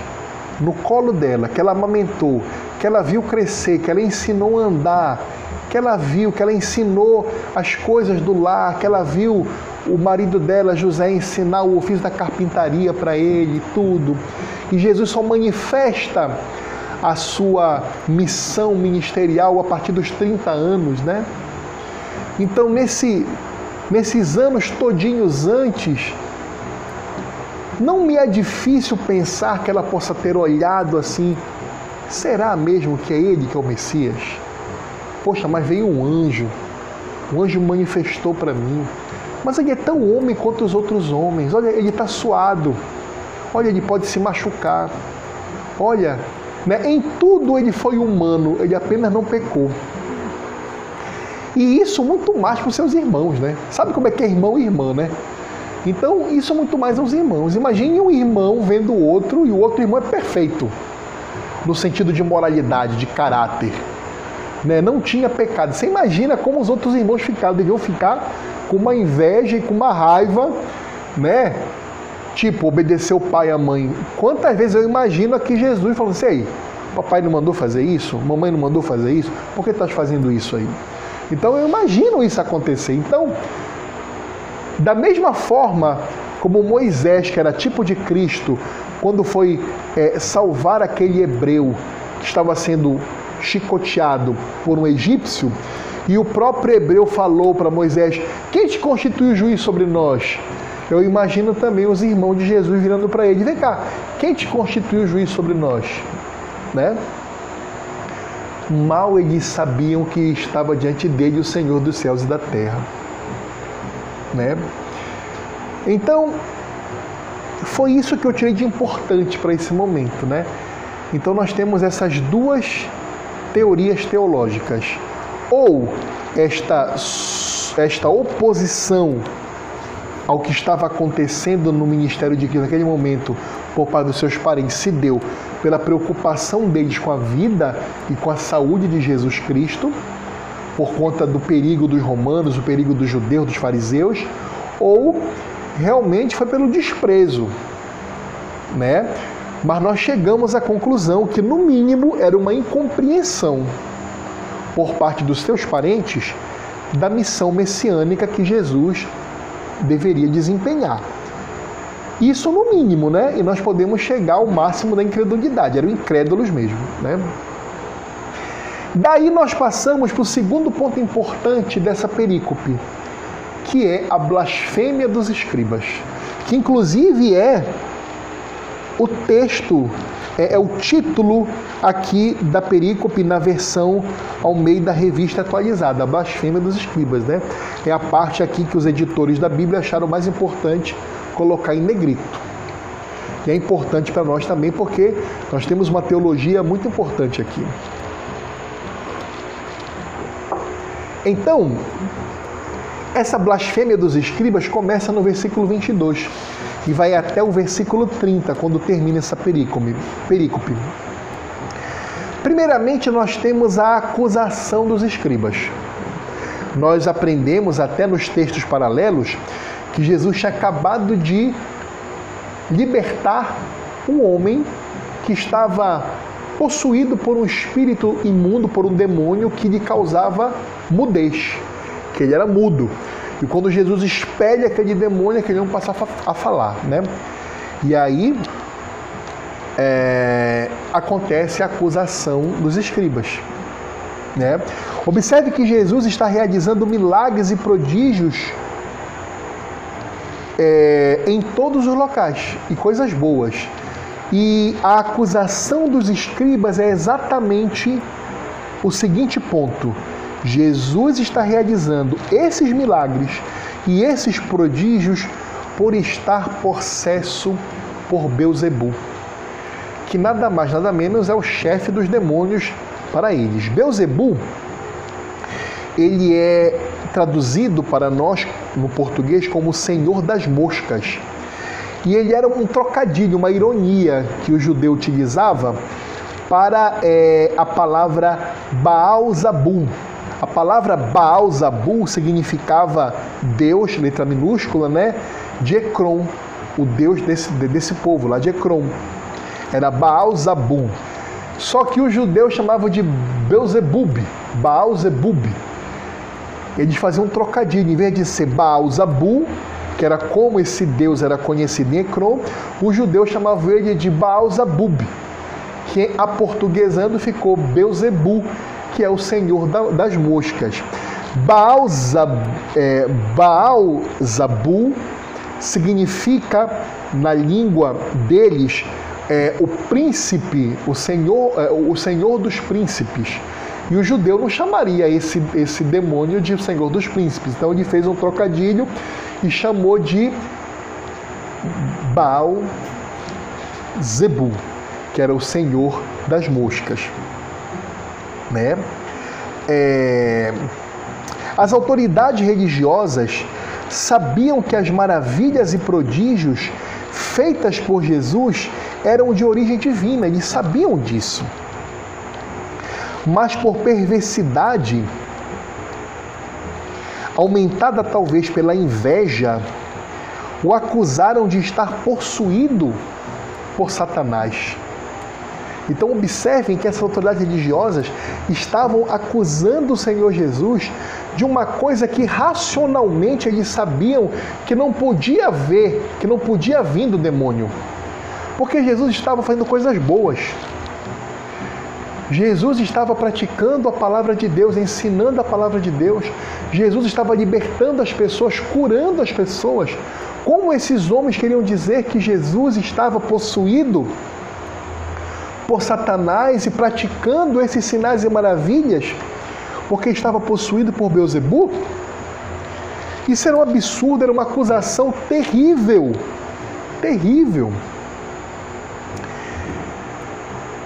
no colo dela, que ela amamentou, que ela viu crescer, que ela ensinou a andar, que ela viu, que ela ensinou as coisas do lar, que ela viu o marido dela, José, ensinar o ofício da carpintaria para ele, tudo. E Jesus só manifesta a sua missão ministerial a partir dos 30 anos, né? Então, nesse, nesses anos todinhos antes, não me é difícil pensar que ela possa ter olhado assim: será mesmo que é ele que é o Messias? Poxa, mas veio um anjo, o anjo manifestou para mim. Mas ele é tão homem quanto os outros homens. Olha, ele está suado. Olha, ele pode se machucar. Olha, né, em tudo ele foi humano, ele apenas não pecou. E isso muito mais para os seus irmãos, né? Sabe como é que é irmão e irmã, né? Então, isso é muito mais aos irmãos. Imagine um irmão vendo o outro e o outro irmão é perfeito, no sentido de moralidade, de caráter. Né? Não tinha pecado. Você imagina como os outros irmãos ficaram, deviam ficar com uma inveja e com uma raiva, né? Tipo, obedecer o pai e a mãe. Quantas vezes eu imagino aqui Jesus falando assim, aí, papai não mandou fazer isso? Mamãe não mandou fazer isso? Por que estás fazendo isso aí? Então eu imagino isso acontecer. Então, da mesma forma como Moisés, que era tipo de Cristo, quando foi é, salvar aquele hebreu que estava sendo chicoteado por um egípcio, e o próprio hebreu falou para Moisés: Quem te constitui o juiz sobre nós? Eu imagino também os irmãos de Jesus virando para ele: Vem cá, quem te constitui o juiz sobre nós? Né? Mal eles sabiam que estava diante dele o Senhor dos céus e da terra né? Então, foi isso que eu tirei de importante para esse momento, né? Então nós temos essas duas teorias teológicas. Ou esta, esta oposição ao que estava acontecendo no ministério de Cristo naquele momento por parte dos seus parentes se deu pela preocupação deles com a vida e com a saúde de Jesus Cristo, por conta do perigo dos romanos, o perigo dos judeus, dos fariseus, ou realmente foi pelo desprezo, né? Mas nós chegamos à conclusão que no mínimo era uma incompreensão. por parte dos seus parentes da missão messiânica que Jesus deveria desempenhar. Isso no mínimo, né? E nós podemos chegar ao máximo da incredulidade, eram incrédulos mesmo, né? Daí nós passamos para o segundo ponto importante dessa perícope, que é a blasfêmia dos escribas, que inclusive é o texto, é, é o título aqui da perícope na versão ao meio da revista atualizada, a blasfêmia dos escribas, né? É a parte aqui que os editores da Bíblia acharam mais importante colocar em negrito. E é importante para nós também porque nós temos uma teologia muito importante aqui. Então, essa blasfêmia dos escribas começa no versículo 22 e vai até o versículo 30, quando termina essa perícope. perícope. Primeiramente, nós temos a acusação dos escribas. Nós aprendemos até nos textos paralelos que Jesus tinha acabado de libertar um homem que estava possuído por um espírito imundo, por um demônio que lhe causava mudez, que ele era mudo. E quando Jesus espelha aquele demônio, aquele não passa a falar, né? E aí é, acontece a acusação dos escribas. Né? Observe que Jesus está realizando milagres e prodígios é, em todos os locais e coisas boas. E a acusação dos escribas é exatamente o seguinte ponto: Jesus está realizando esses milagres e esses prodígios por estar possesso por Beuzebu, que nada mais nada menos é o chefe dos demônios para eles. Beuzebu, ele é traduzido para nós no português como Senhor das Moscas. E ele era um trocadilho, uma ironia que o judeu utilizava para é, a palavra Baal Zabul. A palavra Baal Zabul significava Deus, letra minúscula, né? De Ekron, o Deus desse, desse povo lá de Ekron. Era Baal Zabul. Só que os judeus chamavam de Beelzebub, Baal Zebub. Eles faziam um trocadilho, em vez de ser Baal Zabul, que era como esse deus era conhecido em Ekron, os judeus chamavam ele de Baal Zabub, que aportuguesando ficou Beuzebu, que é o senhor das moscas. Baal, Zab, é, Baal Zabu significa, na língua deles, é, o príncipe, o senhor, é, o senhor dos príncipes. E o judeu não chamaria esse, esse demônio de senhor dos príncipes. Então ele fez um trocadilho e chamou de Baal Zebu, que era o senhor das moscas. Né? É... As autoridades religiosas sabiam que as maravilhas e prodígios feitas por Jesus eram de origem divina, eles sabiam disso. Mas por perversidade, aumentada talvez pela inveja, o acusaram de estar possuído por Satanás. Então observem que essas autoridades religiosas estavam acusando o Senhor Jesus de uma coisa que racionalmente eles sabiam que não podia ver, que não podia vir do demônio. Porque Jesus estava fazendo coisas boas. Jesus estava praticando a palavra de Deus, ensinando a palavra de Deus. Jesus estava libertando as pessoas, curando as pessoas. Como esses homens queriam dizer que Jesus estava possuído por Satanás e praticando esses sinais e maravilhas, porque estava possuído por Beuzebu? Isso era um absurdo, era uma acusação terrível. Terrível.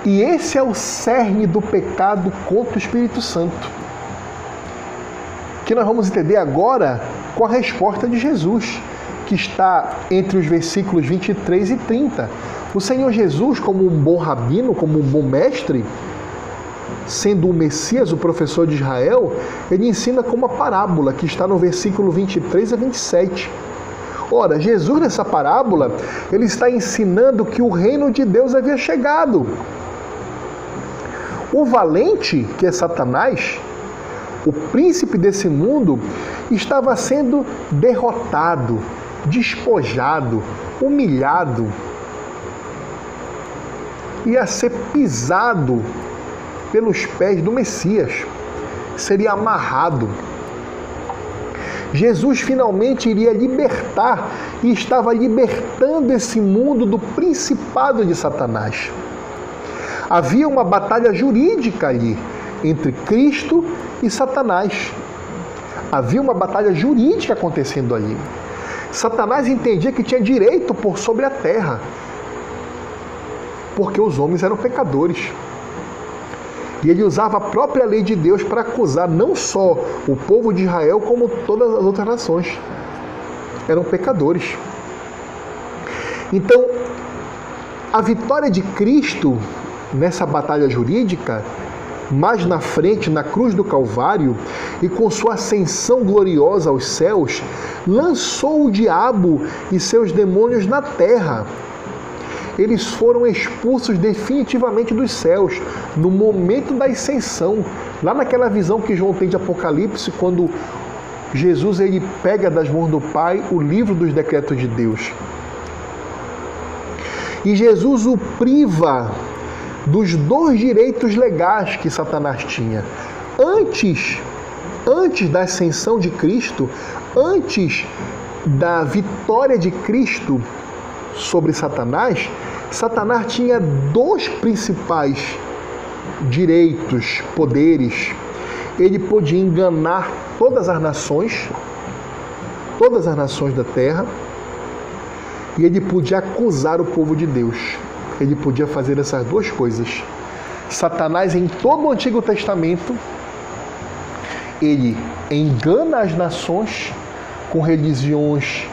E esse é o cerne do pecado contra o Espírito Santo. Que nós vamos entender agora com a resposta de Jesus, que está entre os versículos 23 e 30. O Senhor Jesus, como um bom rabino, como um bom mestre, sendo o Messias, o professor de Israel, ele ensina com uma parábola que está no versículo 23 a 27. Ora, Jesus nessa parábola, ele está ensinando que o reino de Deus havia chegado o valente, que é Satanás, o príncipe desse mundo, estava sendo derrotado, despojado, humilhado, ia ser pisado pelos pés do Messias, seria amarrado. Jesus finalmente iria libertar e estava libertando esse mundo do principado de Satanás. Havia uma batalha jurídica ali entre Cristo e Satanás. Havia uma batalha jurídica acontecendo ali. Satanás entendia que tinha direito por sobre a terra, porque os homens eram pecadores. E ele usava a própria lei de Deus para acusar não só o povo de Israel, como todas as outras nações. Eram pecadores. Então, a vitória de Cristo nessa batalha jurídica, mais na frente, na cruz do Calvário, e com sua ascensão gloriosa aos céus, lançou o diabo e seus demônios na terra eles foram expulsos definitivamente dos céus no momento da ascensão, lá naquela visão que João tem de Apocalipse, quando Jesus ele pega das mãos do Pai o livro dos decretos de Deus. E Jesus o priva dos dois direitos legais que Satanás tinha. Antes, antes da ascensão de Cristo, antes da vitória de Cristo sobre Satanás, Satanás tinha dois principais direitos, poderes. Ele podia enganar todas as nações, todas as nações da terra, e ele podia acusar o povo de Deus. Ele podia fazer essas duas coisas. Satanás, em todo o Antigo Testamento, ele engana as nações com religiões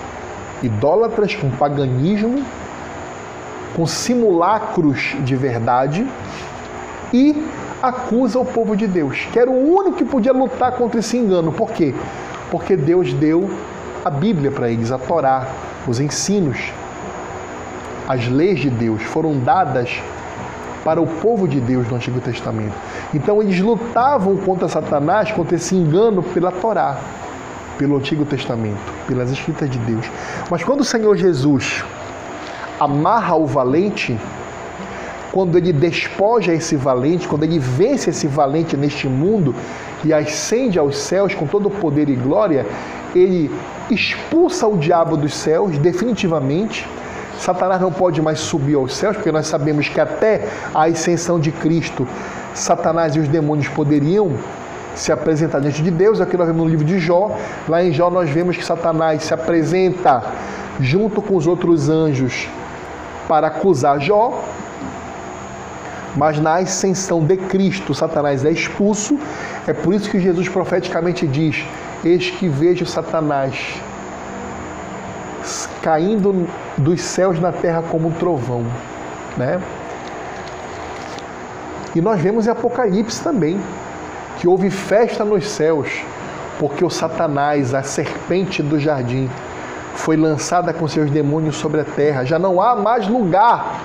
idólatras, com paganismo, com simulacros de verdade e acusa o povo de Deus, que era o único que podia lutar contra esse engano. Por quê? Porque Deus deu a Bíblia para eles, a Torá, os ensinos, as leis de Deus foram dadas para o povo de Deus no Antigo Testamento. Então eles lutavam contra Satanás, contra esse engano pela Torá, pelo Antigo Testamento, pelas escritas de Deus. Mas quando o Senhor Jesus amarra o valente, quando ele despoja esse valente, quando ele vence esse valente neste mundo e ascende aos céus com todo o poder e glória, ele expulsa o diabo dos céus definitivamente. Satanás não pode mais subir aos céus, porque nós sabemos que até a ascensão de Cristo, Satanás e os demônios poderiam se apresentar diante de Deus. Aqui nós vemos no livro de Jó. Lá em Jó nós vemos que Satanás se apresenta junto com os outros anjos para acusar Jó, mas na ascensão de Cristo, Satanás é expulso. É por isso que Jesus profeticamente diz: Eis que vejo Satanás caindo dos céus na terra como um trovão. Né? E nós vemos em Apocalipse também que houve festa nos céus, porque o Satanás, a serpente do jardim, foi lançada com seus demônios sobre a terra. Já não há mais lugar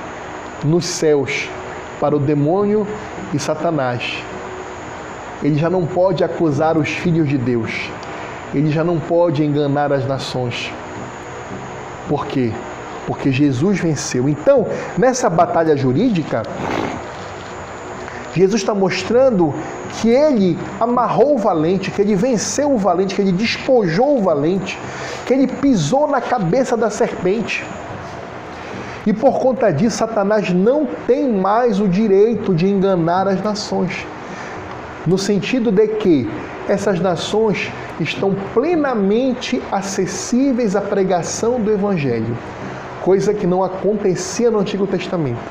nos céus para o demônio e Satanás. Ele já não pode acusar os filhos de Deus. Ele já não pode enganar as nações. Por quê? Porque Jesus venceu. Então, nessa batalha jurídica, Jesus está mostrando que ele amarrou o valente, que ele venceu o valente, que ele despojou o valente, que ele pisou na cabeça da serpente. E por conta disso, Satanás não tem mais o direito de enganar as nações. No sentido de que essas nações estão plenamente acessíveis à pregação do Evangelho, coisa que não acontecia no Antigo Testamento.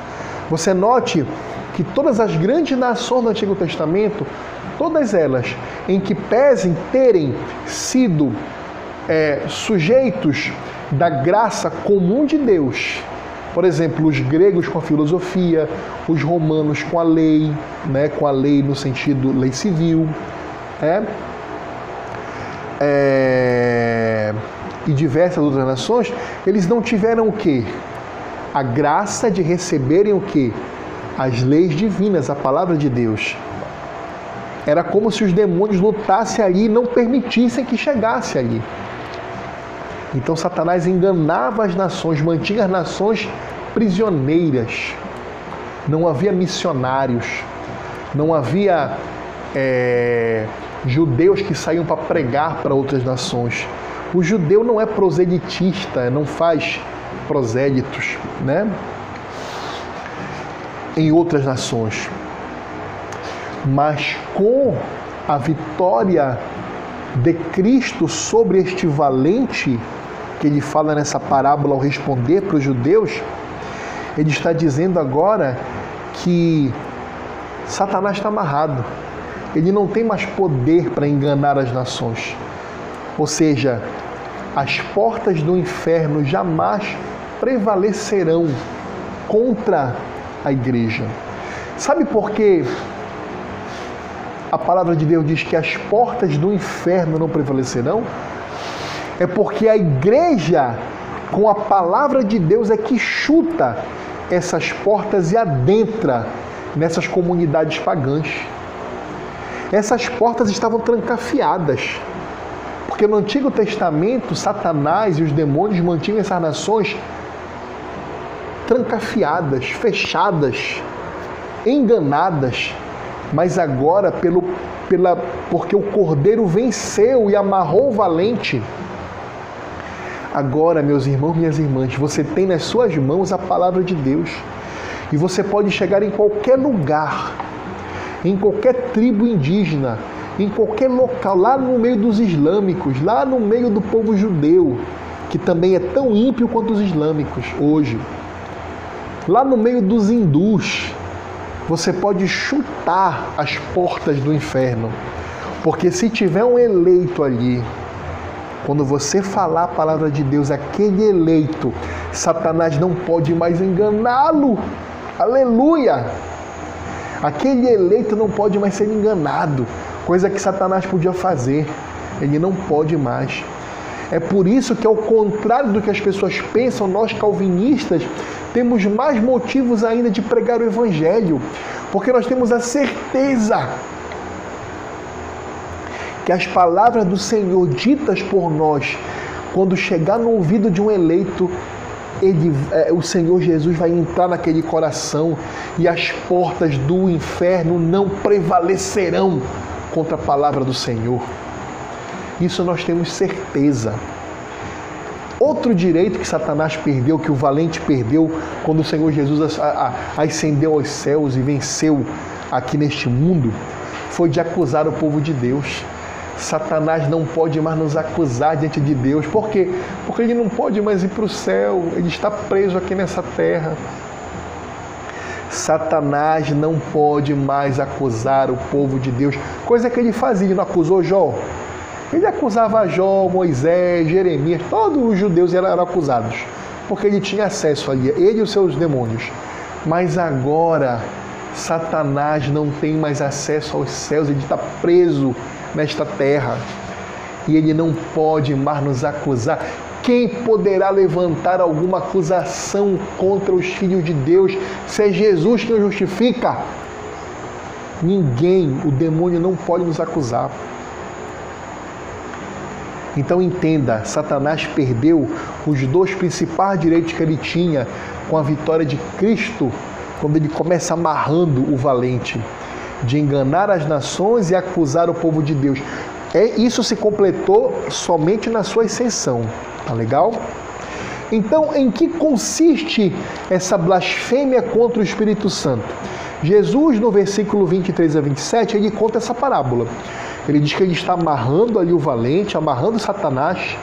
Você note que todas as grandes nações do Antigo Testamento, todas elas, em que pesem terem sido é, sujeitos da graça comum de Deus, por exemplo, os gregos com a filosofia, os romanos com a lei, né, com a lei no sentido lei civil, é, é, e diversas outras nações, eles não tiveram o quê? A graça de receberem o quê? As leis divinas, a palavra de Deus. Era como se os demônios lutassem ali e não permitissem que chegasse ali. Então Satanás enganava as nações, mantinha as nações prisioneiras. Não havia missionários, não havia é, judeus que saíam para pregar para outras nações. O judeu não é proselitista, não faz prosélitos, né? Em outras nações. Mas com a vitória de Cristo sobre este valente, que ele fala nessa parábola ao responder para os judeus, ele está dizendo agora que Satanás está amarrado. Ele não tem mais poder para enganar as nações. Ou seja, as portas do inferno jamais prevalecerão contra a igreja. Sabe por que a palavra de Deus diz que as portas do inferno não prevalecerão? É porque a igreja, com a palavra de Deus, é que chuta essas portas e adentra nessas comunidades pagãs. Essas portas estavam trancafiadas. Porque no Antigo Testamento, Satanás e os demônios mantinham essas nações trancafiadas, fechadas, enganadas. Mas agora, pelo, pela, porque o cordeiro venceu e amarrou o valente, agora, meus irmãos, minhas irmãs, você tem nas suas mãos a palavra de Deus. E você pode chegar em qualquer lugar, em qualquer tribo indígena, em qualquer local, lá no meio dos islâmicos, lá no meio do povo judeu, que também é tão ímpio quanto os islâmicos hoje. Lá no meio dos hindus, você pode chutar as portas do inferno. Porque se tiver um eleito ali, quando você falar a palavra de Deus, aquele eleito, Satanás não pode mais enganá-lo. Aleluia! Aquele eleito não pode mais ser enganado, coisa que Satanás podia fazer. Ele não pode mais. É por isso que, ao contrário do que as pessoas pensam, nós calvinistas temos mais motivos ainda de pregar o Evangelho, porque nós temos a certeza que as palavras do Senhor ditas por nós, quando chegar no ouvido de um eleito, ele, é, o Senhor Jesus vai entrar naquele coração e as portas do inferno não prevalecerão contra a palavra do Senhor. Isso nós temos certeza. Outro direito que Satanás perdeu, que o valente perdeu, quando o Senhor Jesus ascendeu aos céus e venceu aqui neste mundo, foi de acusar o povo de Deus. Satanás não pode mais nos acusar diante de Deus. Por quê? Porque ele não pode mais ir para o céu, ele está preso aqui nessa terra. Satanás não pode mais acusar o povo de Deus, coisa que ele fazia, ele não acusou Jó. Ele acusava Jó, Moisés, Jeremias, todos os judeus eram acusados, porque ele tinha acesso ali, ele e os seus demônios. Mas agora, Satanás não tem mais acesso aos céus, ele está preso nesta terra. E ele não pode mais nos acusar. Quem poderá levantar alguma acusação contra os filhos de Deus se é Jesus que o justifica? Ninguém, o demônio não pode nos acusar. Então entenda, Satanás perdeu os dois principais direitos que ele tinha com a vitória de Cristo, quando ele começa amarrando o valente de enganar as nações e acusar o povo de Deus. É, isso se completou somente na sua ascensão. Tá legal? Então, em que consiste essa blasfêmia contra o Espírito Santo? Jesus, no versículo 23 a 27, ele conta essa parábola. Ele diz que ele está amarrando ali o valente, amarrando Satanás,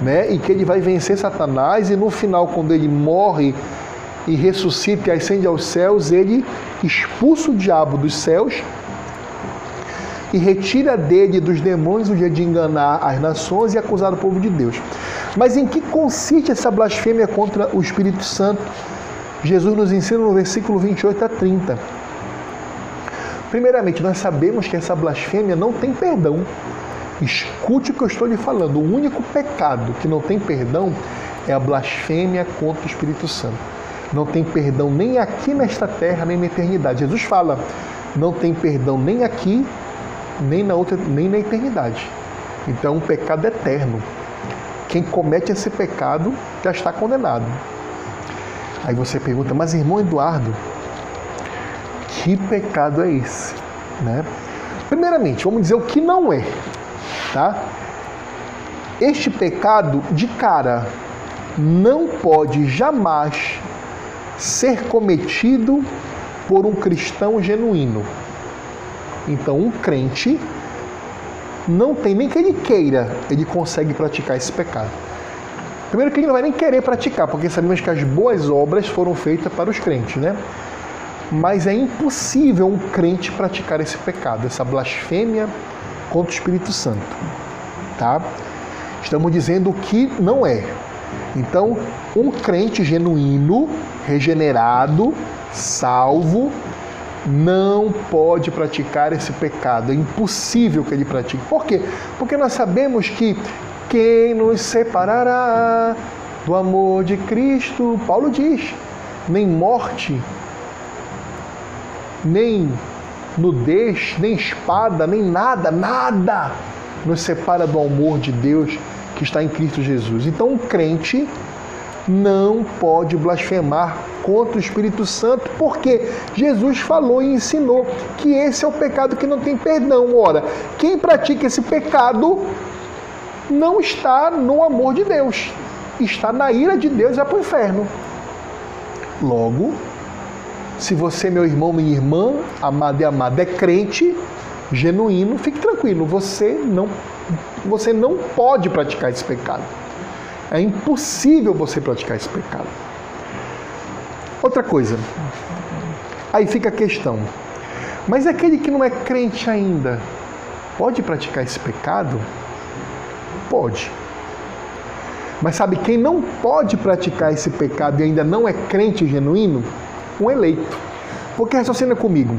né? E que ele vai vencer Satanás e no final, quando ele morre e ressuscita e ascende aos céus, ele expulsa o diabo dos céus e retira dele dos demônios o dia de enganar as nações e acusar o povo de Deus. Mas em que consiste essa blasfêmia contra o Espírito Santo? Jesus nos ensina no versículo 28 a 30. Primeiramente, nós sabemos que essa blasfêmia não tem perdão. Escute o que eu estou lhe falando. O único pecado que não tem perdão é a blasfêmia contra o Espírito Santo não tem perdão nem aqui nesta terra, nem na eternidade. Jesus fala: não tem perdão nem aqui nem na outra, nem na eternidade. Então, é um pecado eterno. Quem comete esse pecado já está condenado. Aí você pergunta, mas irmão Eduardo, que pecado é esse? Né? Primeiramente, vamos dizer o que não é, tá? Este pecado, de cara, não pode jamais ser cometido por um cristão genuíno. Então, um crente não tem nem que ele queira, ele consegue praticar esse pecado. Primeiro que ele não vai nem querer praticar, porque sabemos que as boas obras foram feitas para os crentes, né? Mas é impossível um crente praticar esse pecado, essa blasfêmia contra o Espírito Santo, tá? Estamos dizendo que não é. Então, um crente genuíno, regenerado, salvo, não pode praticar esse pecado. É impossível que ele pratique. Por quê? Porque nós sabemos que quem nos separará do amor de Cristo, Paulo diz, nem morte, nem nudez, nem espada, nem nada, nada nos separa do amor de Deus que está em Cristo Jesus. Então, um crente não pode blasfemar contra o Espírito Santo, porque Jesus falou e ensinou que esse é o pecado que não tem perdão. Ora, quem pratica esse pecado não está no amor de Deus, está na ira de Deus e vai para o inferno. Logo, se você, meu irmão, minha irmã, amado e amada, é crente, genuíno, fique tranquilo, você não, você não pode praticar esse pecado. É impossível você praticar esse pecado. Outra coisa, aí fica a questão, mas aquele que não é crente ainda, pode praticar esse pecado? Pode. Mas sabe quem não pode praticar esse pecado e ainda não é crente genuíno? Um eleito. Porque raciocina comigo.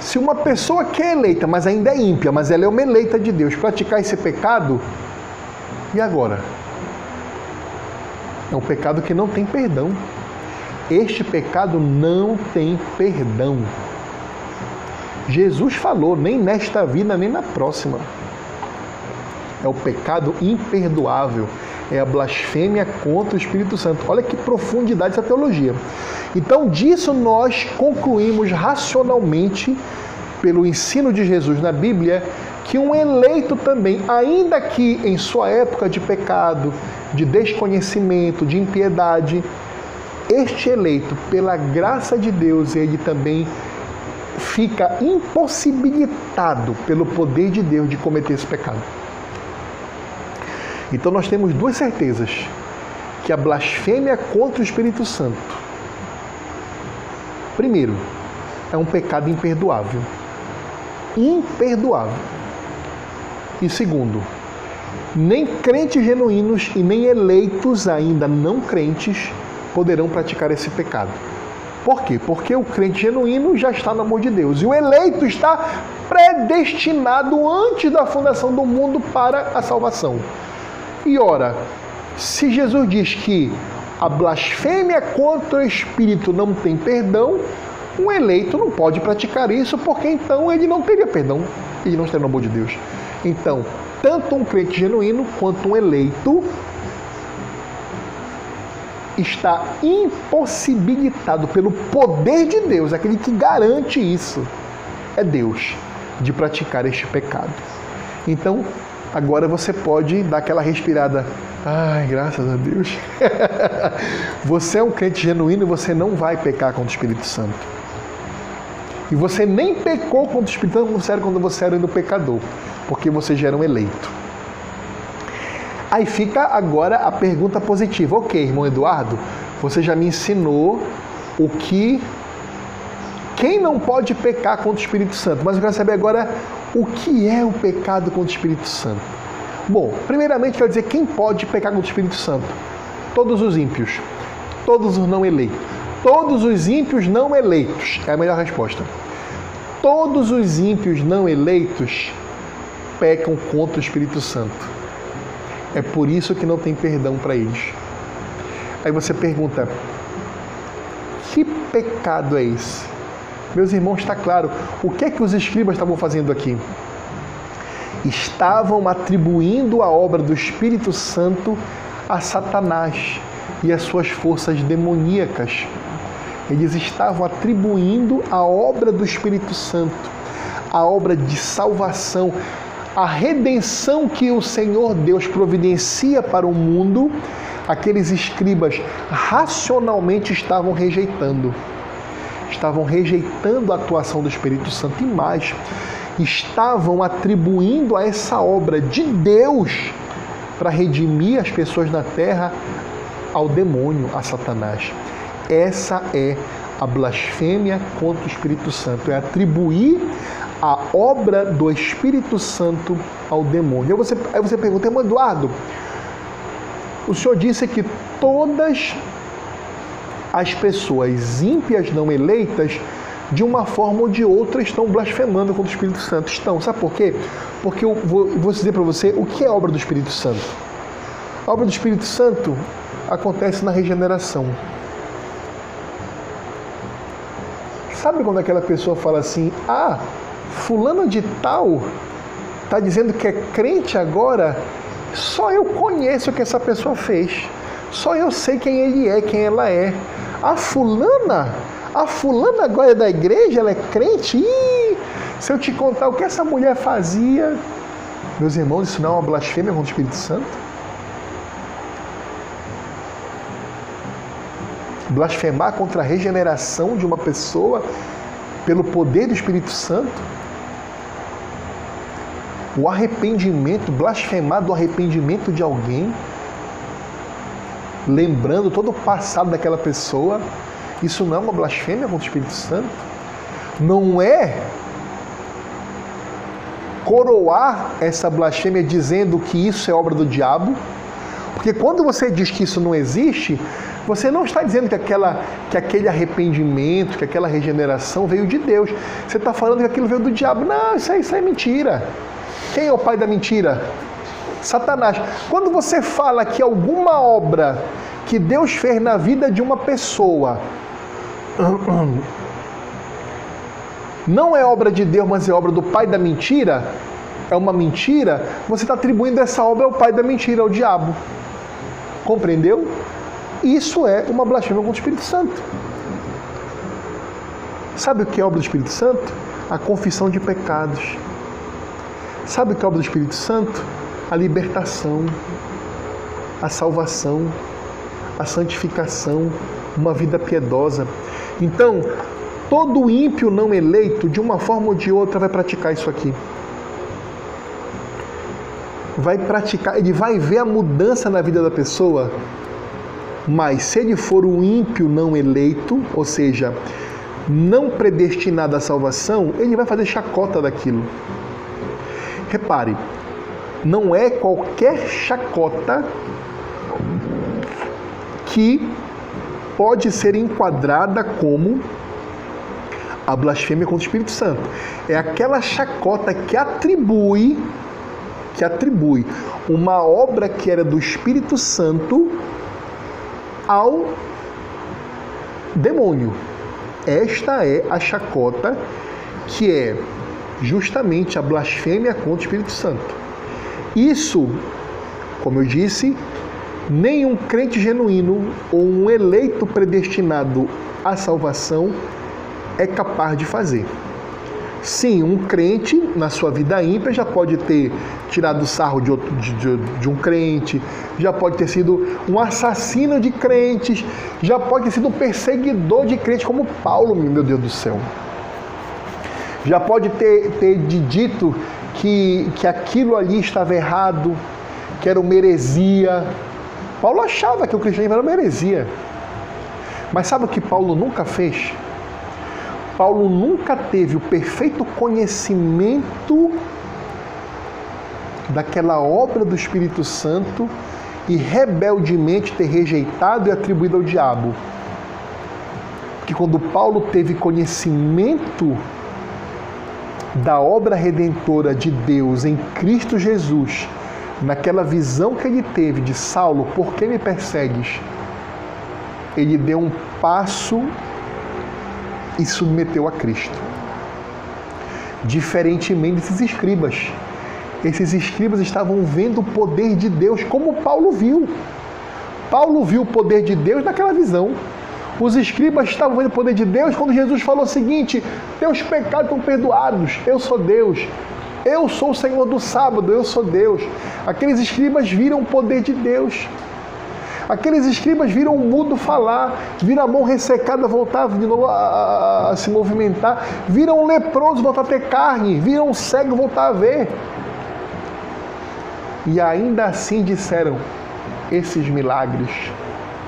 Se uma pessoa que é eleita, mas ainda é ímpia, mas ela é uma eleita de Deus, praticar esse pecado, e agora? É um pecado que não tem perdão. Este pecado não tem perdão. Jesus falou, nem nesta vida, nem na próxima. É o pecado imperdoável. É a blasfêmia contra o Espírito Santo. Olha que profundidade essa teologia. Então, disso nós concluímos racionalmente, pelo ensino de Jesus na Bíblia, que um eleito também, ainda que em sua época de pecado, de desconhecimento, de impiedade, este eleito, pela graça de Deus, ele também fica impossibilitado pelo poder de Deus de cometer esse pecado. Então nós temos duas certezas: que a blasfêmia contra o Espírito Santo, primeiro, é um pecado imperdoável. Imperdoável. E segundo, nem crentes genuínos e nem eleitos ainda não crentes poderão praticar esse pecado. Por quê? Porque o crente genuíno já está no amor de Deus e o eleito está predestinado antes da fundação do mundo para a salvação. E ora, se Jesus diz que a blasfêmia contra o Espírito não tem perdão, um eleito não pode praticar isso, porque então ele não teria perdão, ele não estaria no amor de Deus. Então, tanto um crente genuíno quanto um eleito está impossibilitado pelo poder de Deus, aquele que garante isso é Deus, de praticar este pecado. Então, agora você pode dar aquela respirada. Ai, graças a Deus. você é um crente genuíno e você não vai pecar contra o Espírito Santo. E você nem pecou contra o Espírito Santo quando você era um pecador, porque você já era um eleito. Aí fica agora a pergunta positiva. Ok, irmão Eduardo, você já me ensinou o que. Quem não pode pecar contra o Espírito Santo? Mas eu quero saber agora o que é o pecado contra o Espírito Santo. Bom, primeiramente quero dizer quem pode pecar contra o Espírito Santo? Todos os ímpios, todos os não eleitos. Todos os ímpios não eleitos é a melhor resposta. Todos os ímpios não eleitos pecam contra o Espírito Santo. É por isso que não tem perdão para eles. Aí você pergunta: que pecado é esse? Meus irmãos, está claro. O que é que os escribas estavam fazendo aqui? Estavam atribuindo a obra do Espírito Santo a Satanás e as suas forças demoníacas. Eles estavam atribuindo a obra do Espírito Santo, a obra de salvação, a redenção que o Senhor Deus providencia para o mundo, aqueles escribas racionalmente estavam rejeitando. Estavam rejeitando a atuação do Espírito Santo e mais, estavam atribuindo a essa obra de Deus para redimir as pessoas na terra ao demônio, a Satanás. Essa é a blasfêmia contra o Espírito Santo, é atribuir a obra do Espírito Santo ao demônio. Aí você, aí você pergunta, Eduardo, o senhor disse que todas as pessoas ímpias não eleitas, de uma forma ou de outra, estão blasfemando contra o Espírito Santo. Estão. Sabe por quê? Porque eu vou, vou dizer para você o que é obra do Espírito Santo. A obra do Espírito Santo acontece na regeneração. Sabe quando aquela pessoa fala assim: ah, fulano de tal está dizendo que é crente agora? Só eu conheço o que essa pessoa fez. Só eu sei quem ele é, quem ela é. A fulana, a fulana agora é da igreja, ela é crente. Ih, se eu te contar o que essa mulher fazia, meus irmãos, isso não é uma blasfêmia contra o Espírito Santo? blasfemar contra a regeneração de uma pessoa pelo poder do Espírito Santo. O arrependimento, blasfemar do arrependimento de alguém, lembrando todo o passado daquela pessoa, isso não é uma blasfêmia contra o Espírito Santo. Não é coroar essa blasfêmia dizendo que isso é obra do diabo, porque quando você diz que isso não existe, você não está dizendo que, aquela, que aquele arrependimento, que aquela regeneração veio de Deus. Você está falando que aquilo veio do diabo. Não, isso, isso é mentira. Quem é o pai da mentira? Satanás. Quando você fala que alguma obra que Deus fez na vida de uma pessoa não é obra de Deus, mas é obra do pai da mentira, é uma mentira, você está atribuindo essa obra ao pai da mentira, ao diabo. Compreendeu? Isso é uma blasfêmia contra o Espírito Santo. Sabe o que é obra do Espírito Santo? A confissão de pecados. Sabe o que é obra do Espírito Santo? A libertação, a salvação, a santificação, uma vida piedosa. Então, todo ímpio não eleito, de uma forma ou de outra, vai praticar isso aqui. Vai praticar, ele vai ver a mudança na vida da pessoa mas se ele for o ímpio não eleito, ou seja, não predestinado à salvação, ele vai fazer chacota daquilo. Repare, não é qualquer chacota que pode ser enquadrada como a blasfêmia contra o Espírito Santo. É aquela chacota que atribui que atribui uma obra que era do Espírito Santo ao demônio. Esta é a chacota que é justamente a blasfêmia contra o Espírito Santo. Isso, como eu disse, nenhum crente genuíno ou um eleito predestinado à salvação é capaz de fazer. Sim, um crente na sua vida ímpia já pode ter tirado sarro de, outro, de, de, de, um crente, já pode ter sido um assassino de crentes, já pode ter sido um perseguidor de crentes, como Paulo, meu Deus do céu. Já pode ter, ter dito que, que aquilo ali estava errado, que era uma heresia. Paulo achava que o cristianismo era uma heresia. Mas sabe o que Paulo nunca fez? Paulo nunca teve o perfeito conhecimento daquela obra do Espírito Santo e rebeldemente ter rejeitado e atribuído ao diabo. Que quando Paulo teve conhecimento da obra redentora de Deus em Cristo Jesus, naquela visão que ele teve de Saulo, por que me persegues? Ele deu um passo e submeteu a Cristo. Diferentemente desses escribas. Esses escribas estavam vendo o poder de Deus como Paulo viu. Paulo viu o poder de Deus naquela visão. Os escribas estavam vendo o poder de Deus quando Jesus falou o seguinte: Teus pecados estão perdoados, eu sou Deus. Eu sou o Senhor do sábado, eu sou Deus. Aqueles escribas viram o poder de Deus. Aqueles escribas viram o mudo falar, viram a mão ressecada voltar de novo a, a, a se movimentar, viram o leproso voltar a ter carne, viram o cego voltar a ver. E ainda assim disseram: esses milagres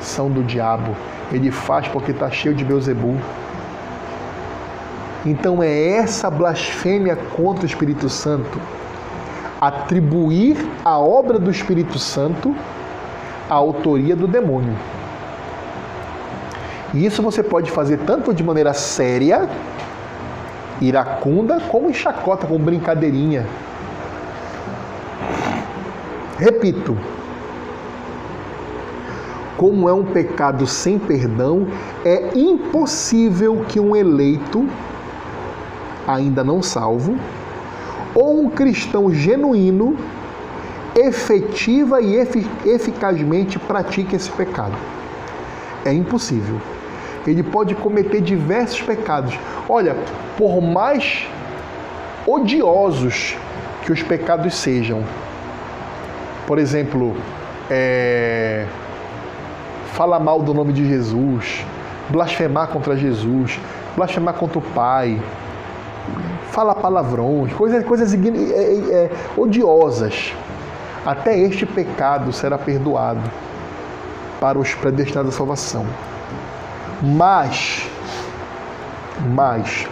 são do diabo. Ele faz porque está cheio de Beuzebu. Então é essa blasfêmia contra o Espírito Santo. Atribuir a obra do Espírito Santo à autoria do demônio. E isso você pode fazer tanto de maneira séria, iracunda, como em chacota, com brincadeirinha. Repito, como é um pecado sem perdão, é impossível que um eleito, ainda não salvo, ou um cristão genuíno, efetiva e eficazmente pratique esse pecado. É impossível. Ele pode cometer diversos pecados. Olha, por mais odiosos que os pecados sejam, por exemplo, é, falar mal do nome de Jesus, blasfemar contra Jesus, blasfemar contra o Pai, falar palavrões, coisas, coisas é, é, é, odiosas. Até este pecado será perdoado para os predestinados à salvação. Mas, mas,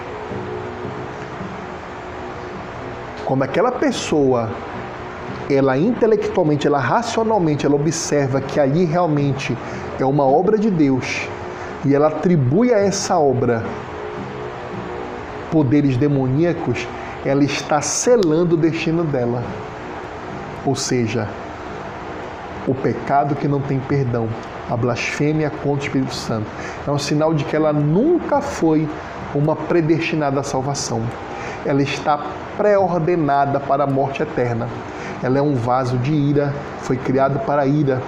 como aquela pessoa ela intelectualmente, ela racionalmente, ela observa que ali realmente é uma obra de Deus e ela atribui a essa obra poderes demoníacos, ela está selando o destino dela. Ou seja, o pecado que não tem perdão, a blasfêmia contra o Espírito Santo, é um sinal de que ela nunca foi uma predestinada à salvação. Ela está pré-ordenada para a morte eterna ela é um vaso de ira, foi criado para a ira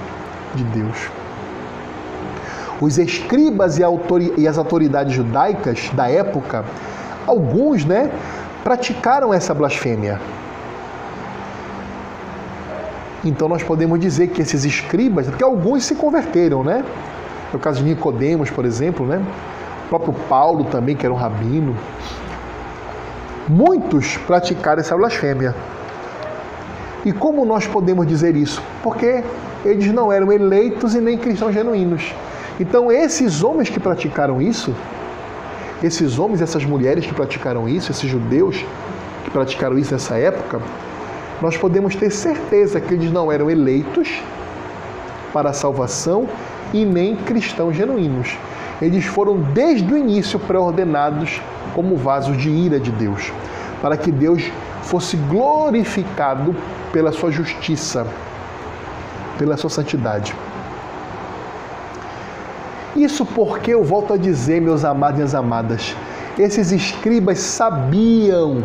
de Deus. Os escribas e, as autoridades judaicas da época, alguns, né, praticaram essa blasfêmia. Então nós podemos dizer que esses escribas, porque alguns se converteram, né? No caso de Nicodemos, por exemplo, né? O próprio Paulo também, que era um rabino. Muitos praticaram essa blasfêmia. E como nós podemos dizer isso? Porque eles não eram eleitos e nem cristãos genuínos. Então, esses homens que praticaram isso, esses homens, essas mulheres que praticaram isso, esses judeus que praticaram isso nessa época, nós podemos ter certeza que eles não eram eleitos para a salvação e nem cristãos genuínos. Eles foram desde o início pré-ordenados como vasos de ira de Deus, para que Deus fosse glorificado pela sua justiça, pela sua santidade. Isso porque eu volto a dizer, meus amados e minhas amadas, esses escribas sabiam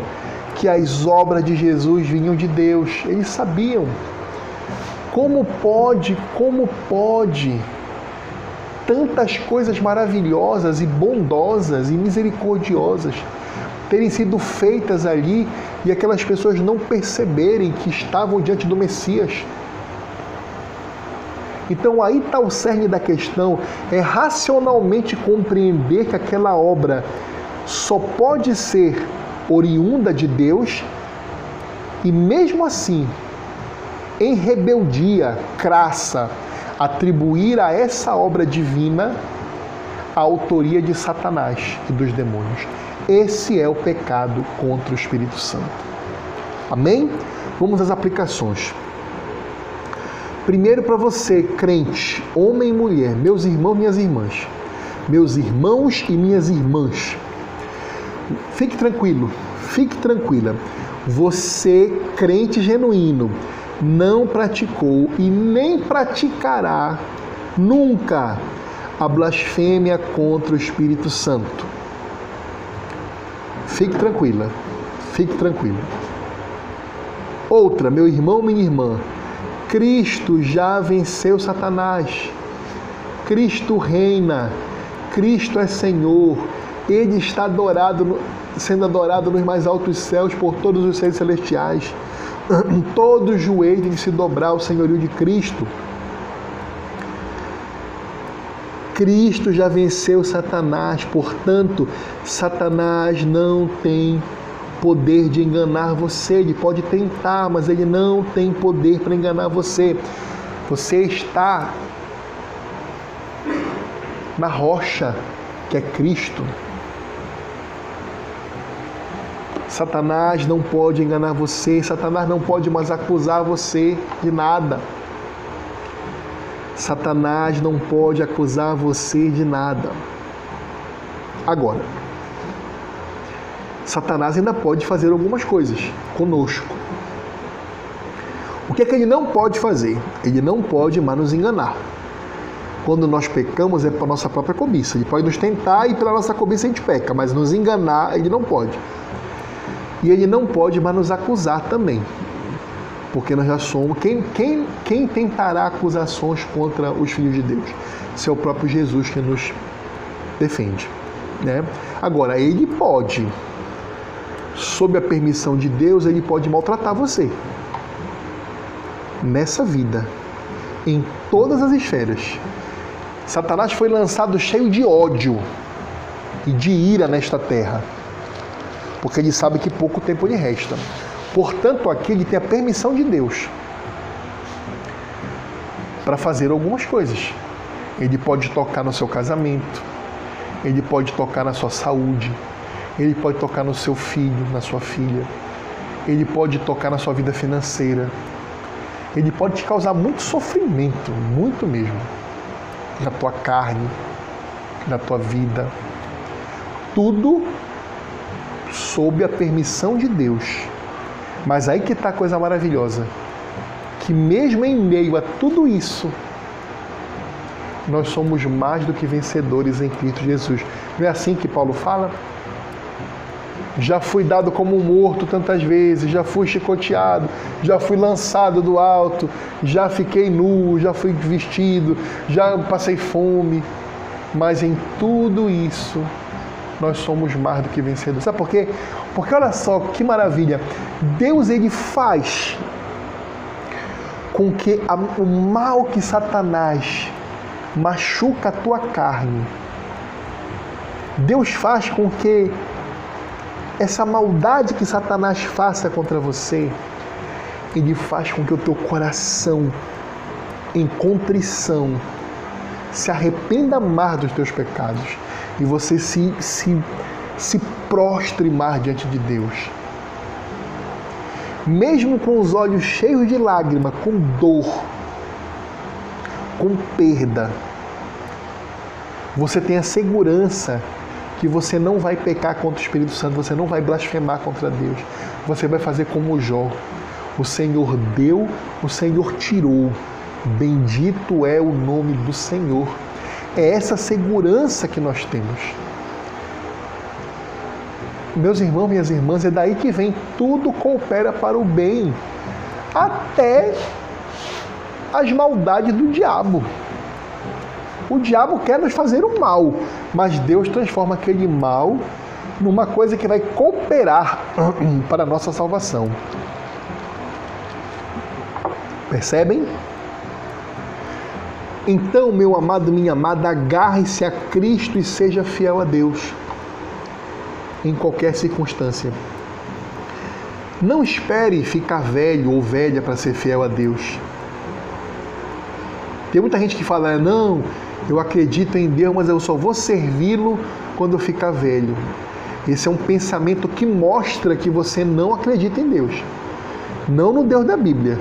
que as obras de Jesus vinham de Deus. Eles sabiam. Como pode, como pode tantas coisas maravilhosas e bondosas e misericordiosas terem sido feitas ali e aquelas pessoas não perceberem que estavam diante do Messias. Então aí está o cerne da questão, é racionalmente compreender que aquela obra só pode ser oriunda de Deus e mesmo assim, em rebeldia crassa, atribuir a essa obra divina a autoria de Satanás e dos demônios. Esse é o pecado contra o Espírito Santo. Amém? Vamos às aplicações. Primeiro, para você, crente, homem e mulher, meus irmãos minhas irmãs, meus irmãos e minhas irmãs, fique tranquilo, fique tranquila. Você, crente genuíno, não praticou e nem praticará nunca a blasfêmia contra o Espírito Santo Fique tranquila. Fique tranquilo. Outra, meu irmão, minha irmã, Cristo já venceu Satanás. Cristo reina. Cristo é Senhor. Ele está adorado, sendo adorado nos mais altos céus por todos os seres celestiais. Todo joelho tem que se dobrar ao senhorio de Cristo. Cristo já venceu Satanás, portanto, Satanás não tem poder de enganar você. Ele pode tentar, mas ele não tem poder para enganar você. Você está na rocha que é Cristo. Satanás não pode enganar você, Satanás não pode mais acusar você de nada. Satanás não pode acusar você de nada. Agora, Satanás ainda pode fazer algumas coisas conosco. O que é que ele não pode fazer? Ele não pode mais nos enganar. Quando nós pecamos é para nossa própria cobiça. Ele pode nos tentar e pela nossa cobiça a gente peca, mas nos enganar ele não pode. E ele não pode mais nos acusar também porque nós já somos. Quem, quem, quem tentará acusações contra os filhos de Deus? Se é o próprio Jesus que nos defende. Né? Agora, ele pode, sob a permissão de Deus, ele pode maltratar você. Nessa vida, em todas as esferas. Satanás foi lançado cheio de ódio e de ira nesta terra, porque ele sabe que pouco tempo lhe resta. Portanto, aqui ele tem a permissão de Deus para fazer algumas coisas. Ele pode tocar no seu casamento, ele pode tocar na sua saúde, ele pode tocar no seu filho, na sua filha, ele pode tocar na sua vida financeira, ele pode te causar muito sofrimento, muito mesmo, na tua carne, na tua vida. Tudo sob a permissão de Deus mas aí que está a coisa maravilhosa. Que mesmo em meio a tudo isso, nós somos mais do que vencedores em Cristo Jesus. Não é assim que Paulo fala? Já fui dado como morto tantas vezes, já fui chicoteado, já fui lançado do alto, já fiquei nu, já fui vestido, já passei fome. Mas em tudo isso, nós somos mais do que vencedores. Sabe por quê? Porque olha só que maravilha. Deus ele faz com que a, o mal que Satanás machuca a tua carne. Deus faz com que essa maldade que Satanás faça contra você, ele faz com que o teu coração em contrição se arrependa mais dos teus pecados e você se, se, se prostre mais diante de Deus. Mesmo com os olhos cheios de lágrima, com dor, com perda, você tem a segurança que você não vai pecar contra o Espírito Santo, você não vai blasfemar contra Deus. Você vai fazer como Jó. O Senhor deu, o Senhor tirou. Bendito é o nome do Senhor. É essa segurança que nós temos. Meus irmãos, minhas irmãs, é daí que vem tudo coopera para o bem, até as maldades do diabo. O diabo quer nos fazer o mal, mas Deus transforma aquele mal numa coisa que vai cooperar para a nossa salvação. Percebem? Então, meu amado, minha amada, agarre-se a Cristo e seja fiel a Deus em qualquer circunstância. Não espere ficar velho ou velha para ser fiel a Deus. Tem muita gente que fala: não, eu acredito em Deus, mas eu só vou servi-lo quando eu ficar velho. Esse é um pensamento que mostra que você não acredita em Deus, não no Deus da Bíblia.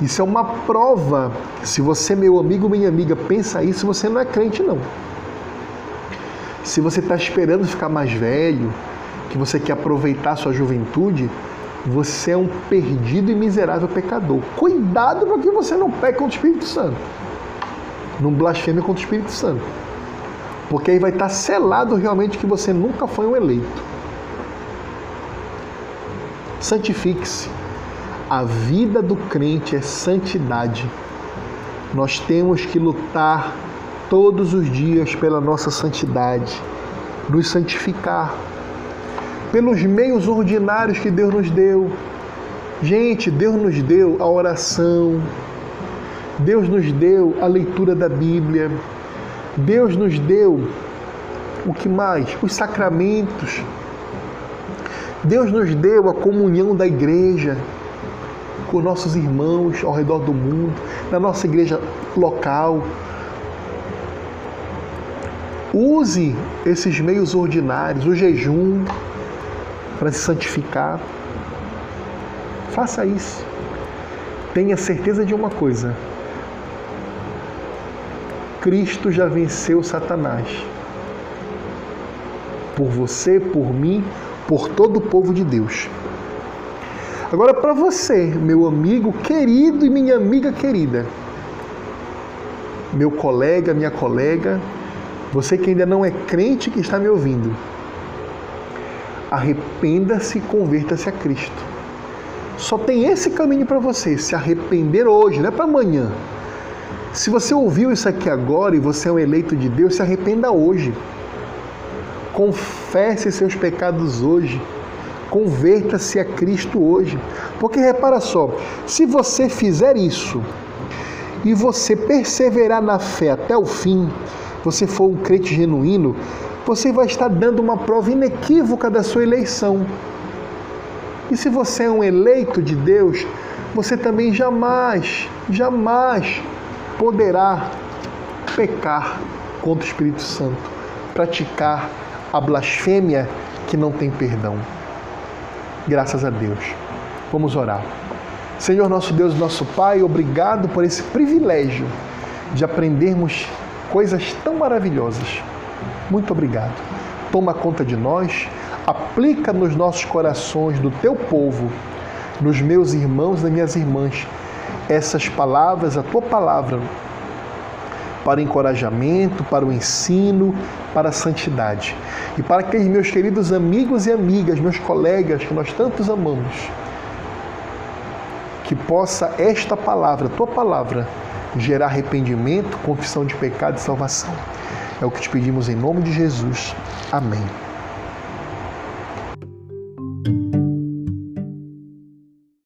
Isso é uma prova. Se você, meu amigo, minha amiga, pensa isso, você não é crente, não. Se você está esperando ficar mais velho, que você quer aproveitar sua juventude, você é um perdido e miserável pecador. Cuidado para que você não peque contra o Espírito Santo. Não blasfeme contra o Espírito Santo. Porque aí vai estar selado realmente que você nunca foi um eleito. santifique-se. A vida do crente é santidade. Nós temos que lutar todos os dias pela nossa santidade, nos santificar, pelos meios ordinários que Deus nos deu. Gente, Deus nos deu a oração, Deus nos deu a leitura da Bíblia, Deus nos deu o que mais? Os sacramentos. Deus nos deu a comunhão da igreja com nossos irmãos ao redor do mundo, na nossa igreja local. Use esses meios ordinários, o jejum, para se santificar. Faça isso. Tenha certeza de uma coisa: Cristo já venceu Satanás. Por você, por mim, por todo o povo de Deus. Agora, para você, meu amigo querido e minha amiga querida, meu colega, minha colega, você que ainda não é crente que está me ouvindo, arrependa-se e converta-se a Cristo. Só tem esse caminho para você, se arrepender hoje, não é para amanhã. Se você ouviu isso aqui agora e você é um eleito de Deus, se arrependa hoje. Confesse seus pecados hoje Converta-se a Cristo hoje. Porque repara só, se você fizer isso e você perseverar na fé até o fim, você for um crente genuíno, você vai estar dando uma prova inequívoca da sua eleição. E se você é um eleito de Deus, você também jamais, jamais poderá pecar contra o Espírito Santo, praticar a blasfêmia que não tem perdão. Graças a Deus. Vamos orar. Senhor nosso Deus, nosso Pai, obrigado por esse privilégio de aprendermos coisas tão maravilhosas. Muito obrigado. Toma conta de nós, aplica nos nossos corações do teu povo, nos meus irmãos e minhas irmãs, essas palavras, a tua palavra, para o encorajamento, para o ensino, para a santidade. E para aqueles meus queridos amigos e amigas, meus colegas que nós tantos amamos, que possa esta palavra, tua palavra, gerar arrependimento, confissão de pecado e salvação. É o que te pedimos em nome de Jesus. Amém.